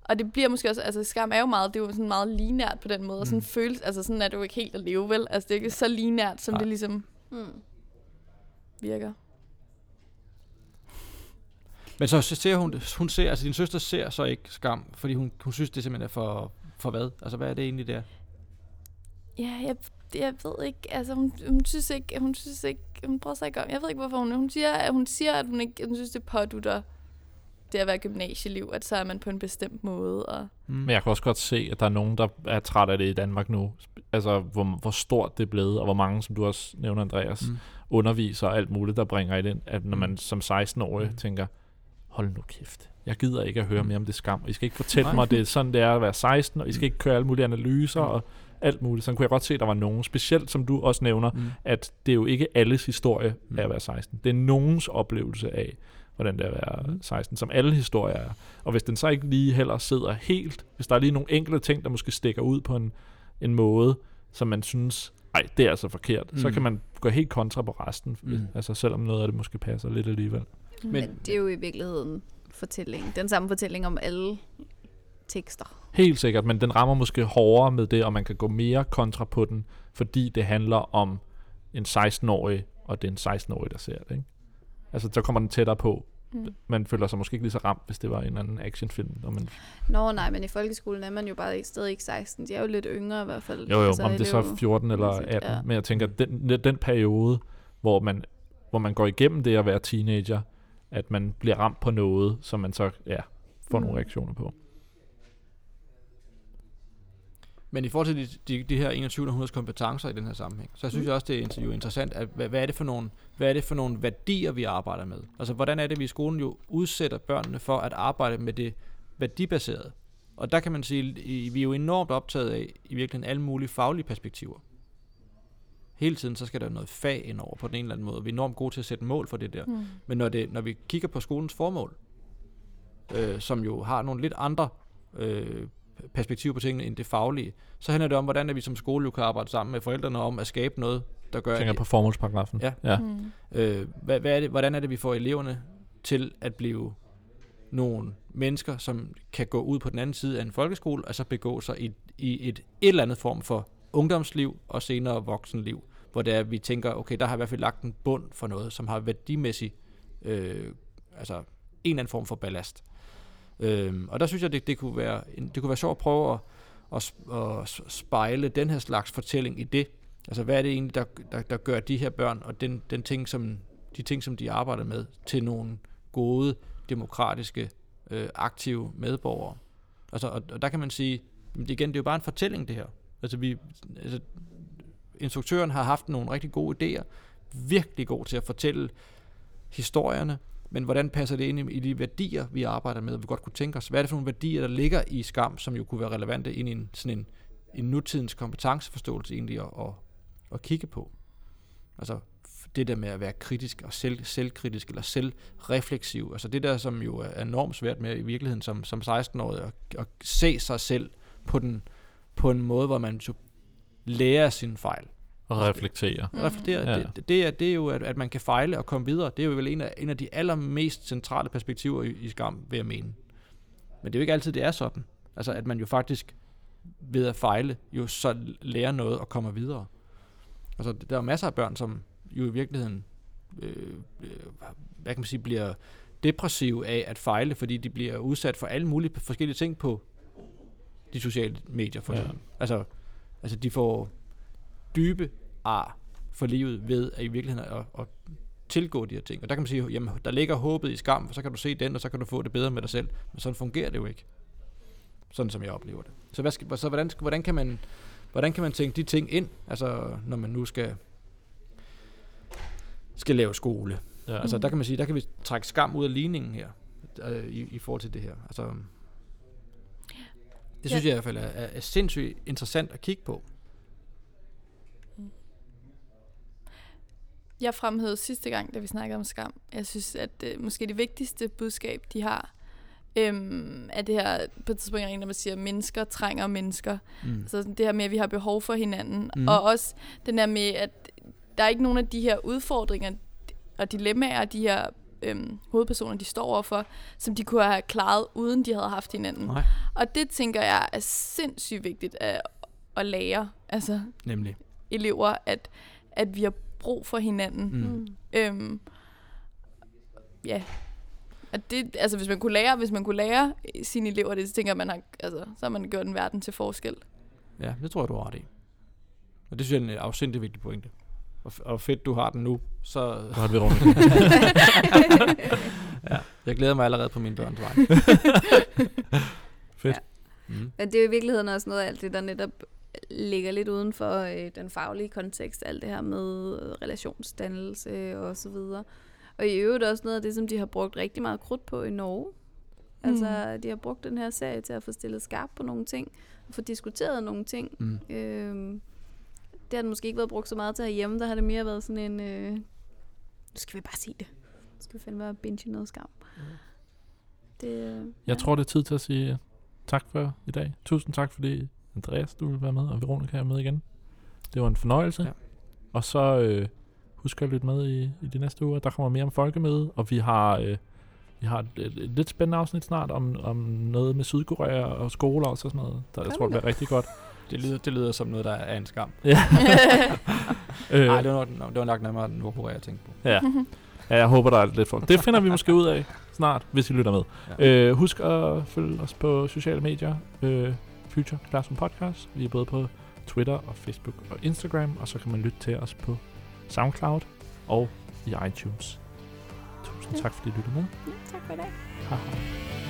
Og det bliver måske også, altså skam er jo meget, det er jo sådan meget linært på den måde, og sådan Mm. føles, altså sådan er det jo ikke helt at leve, vel? Altså det er ikke så linært, som Nej. det ligesom Mm. virker. Men så ser hun, hun ser, altså din søster ser så ikke skam, fordi hun, hun synes, det simpelthen er for, for hvad? Altså hvad er det egentlig der? Ja, jeg, jeg ved ikke, altså hun, hun synes ikke, hun synes ikke, hun bryder sig ikke om, jeg ved ikke hvorfor hun, hun siger, at hun siger, at hun ikke, hun synes det pådutter det at være gymnasieliv, at så er man på en bestemt måde, og Mm. Men jeg kan også godt se, at der er nogen, der er træt af det i Danmark nu. Altså, hvor, hvor stort det er blevet, og hvor mange, som du også nævner, Andreas, mm. Mm. underviser og alt muligt, der bringer i det, at når man som 16-årig Mm. tænker, hold nu kæft. Jeg gider ikke at høre mere om det skam. Og I skal ikke fortælle Nej. mig, at det er sådan, det er at være 16, og I skal ikke køre alle mulige analyser Mm. og alt muligt. Så kunne jeg godt se, at der var nogen, specielt som du også nævner, Mm. at det er jo ikke alles historie Mm. af at være 16. Det er nogens oplevelse af, hvordan det er at være Mm. 16, som alle historier er. Og hvis den så ikke lige heller sidder helt, hvis der er lige nogle enkelte ting, der måske stikker ud på en, en måde, som man synes, nej, det er altså forkert, mm. så Mm. kan man gå helt kontra på resten, Mm. mm. altså selvom noget af det måske passer lidt alligevel. Men, Men- Men det er jo i virkeligheden fortælling. Den samme fortælling om alle tekster. Helt sikkert, men den rammer måske hårdere med det, og man kan gå mere kontra på den, fordi det handler om en 16-årig, og det er en 16-årig, der ser det. Ikke? Altså, så kommer den tættere på. Mm. Man føler sig måske ikke lige så ramt, hvis det var en anden actionfilm. Og man, Nå nej, men i folkeskolen er man jo bare ikke stadig ikke 16. De er jo lidt yngre i hvert fald. jo jo, altså, om det så er elev- 14 eller mæssigt, 18. ja. Men jeg tænker, den, den periode, hvor man, hvor man går igennem det at være teenager, at man bliver ramt på noget, som man så ja, får. Mm. nogle reaktioner på. Men i forhold til de, de, de her 2100 kompetencer i den her sammenhæng, så synes Mm. jeg også, det er inter- jo interessant, at hvad, hvad, er det for nogle, hvad er det for nogle værdier, vi arbejder med? Altså, hvordan er det, vi i skolen jo udsætter børnene for at arbejde med det værdibaserede? Og der kan man sige, vi er jo enormt optaget af i virkeligheden alle mulige faglige perspektiver. Hele tiden, så skal der noget fag ind over på den ene eller anden måde. Vi er enormt gode til at sætte mål for det der. Mm. Men når, det, når vi kigger på skolens formål, øh, som jo har nogle lidt andre øh, perspektiver på tingene end det faglige, så handler det om, hvordan at vi som skole jo kan arbejde sammen med forældrene om at skabe noget, der gør, Jeg tænker på formålsparagrafen. Ja. ja. Mm. øh, hvad, hvad er det, hvordan er det, vi får eleverne til at blive nogle mennesker, som kan gå ud på den anden side af en folkeskole, og så begå sig i, i et, et eller andet form for ungdomsliv og senere voksenliv, hvor det er, at vi tænker, okay, der har i hvert fald lagt en bund for noget, som har værdimæssig, øh, altså en eller anden form for ballast. Øhm, og der synes jeg, det, det, kunne være det kunne være sjovt at prøve at, at, at spejle den her slags fortælling i det. Altså, hvad er det egentlig, der, der, der gør de her børn og den, den ting, som, de ting, som de arbejder med, til nogle gode, demokratiske, øh, aktive medborgere? Altså, og, og der kan man sige, jamen, igen, det er jo bare en fortælling, det her. Altså, vi, altså, instruktøren har haft nogle rigtig gode idéer, virkelig god til at fortælle historierne, men hvordan passer det ind i, de værdier, vi arbejder med, og vi godt kunne tænke os? Hvad er det for nogle værdier, der ligger i skam, som jo kunne være relevante ind i en, sådan en, en nutidens kompetenceforståelse egentlig at, at, at kigge på? Altså det der med at være kritisk og selv, selvkritisk eller selvrefleksiv, altså det der, som jo er enormt svært med i virkeligheden som, som 16-årig, at, at se sig selv på, den, på en måde, hvor man jo lærer sine fejl. Og reflektere. Mm. Reflektere, Ja. det, det, er, det er jo, at, at man kan fejle og komme videre. Det er jo vel en af, en af de allermest centrale perspektiver i, i skam, vil jeg mene. Men det er jo ikke altid, det er sådan. Altså, at man jo faktisk ved at fejle, jo så lærer noget og kommer videre. Altså, der er masser af børn, som jo i virkeligheden, øh, øh, hvad kan man sige, bliver depressive af at fejle, fordi de bliver udsat for alle mulige forskellige ting på de sociale medier, for Ja. eksempel. Altså, altså, de får dybe ar for livet ved at i virkeligheden at, at tilgå de her ting. Og der kan man sige, jamen der ligger håbet i skam, for så kan du se den, og så kan du få det bedre med dig selv. Men sådan fungerer det jo ikke. Sådan som jeg oplever det. Så, hvad skal, så hvordan, hvordan, kan man, hvordan kan man tænke de ting ind, altså når man nu skal, skal lave skole? Ja. Altså der kan man sige, der kan vi trække skam ud af ligningen her, øh, i, i forhold til det her. Altså, det synes Ja. jeg i hvert fald er, er, er sindssygt interessant at kigge på. Jeg fremhævede sidste gang, da vi snakkede om skam. Jeg synes, at øh, måske det vigtigste budskab, de har, øhm, er det her, på et tidspunkt er en, der siger, at mennesker trænger mennesker. Mm. Så det her med, at vi har behov for hinanden. Mm. Og også den der med, at der er ikke nogen af de her udfordringer og dilemmaer, de her øhm, hovedpersoner, de står overfor, som de kunne have klaret, uden de havde haft hinanden. Nej. Og det tænker jeg er sindssygt vigtigt at, at lære altså Nemlig. elever, at, at vi har brug for hinanden. Mm. Mm. Øhm, ja. At det, altså hvis man kunne lære, hvis man kunne lære sine elever det, så tænker jeg, man har, altså, så har man gjort en verden til forskel. Ja, det tror jeg, du har ret i. Og det synes jeg er en afsindig vigtig pointe. Og, f- og fedt, du har den nu. Så Nu har vi rundt. ja, jeg glæder mig allerede på mine børns vej. Fedt. Mm. Men det er jo i virkeligheden også noget af alt det, der netop ligger lidt uden for øh, den faglige kontekst. Alt det her med øh, relationsdannelse og så videre. Og i øvrigt også noget af det, som de har brugt rigtig meget krudt på i Norge. Mm. Altså, de har brugt den her serie til at få stillet skarp på nogle ting, og få diskuteret nogle ting. Mm. Øhm, det har den måske ikke været brugt så meget til herhjemme. Der har det mere været sådan en... Øh, nu skal vi bare se det. Nu skal vi fandme bare binge noget skam. Det, øh, Jeg tror, det er tid til at sige tak for i dag. Tusind tak, fordi Andreas, du vil være med, og Veronica er med igen. Det var en fornøjelse. Ja. Og så øh, husk at lytte med i, i de næste uger. Der kommer mere om folkemøde, og vi har, øh, vi har et, et, et lidt spændende afsnit snart om, om noget med Sydkorea og skoler og sådan noget. Der, jeg tror, det bliver rigtig godt. Det lyder, det lyder som noget, der er en skam. Ja. øh, Nej, det var, nok, det var nok nærmere Nordkorea, jeg tænkte på. ja. ja, jeg håber, der er lidt folk. Det finder vi måske ud af snart, hvis I lytter med. Ja. Øh, husk at følge os på sociale medier. Øh, Future Classroom Podcast. Vi er både på Twitter og Facebook og Instagram, og så kan man lytte til os på SoundCloud og i iTunes. Tusind Ja. tak, fordi I lyttede med. ja, tak for i dag. Hej.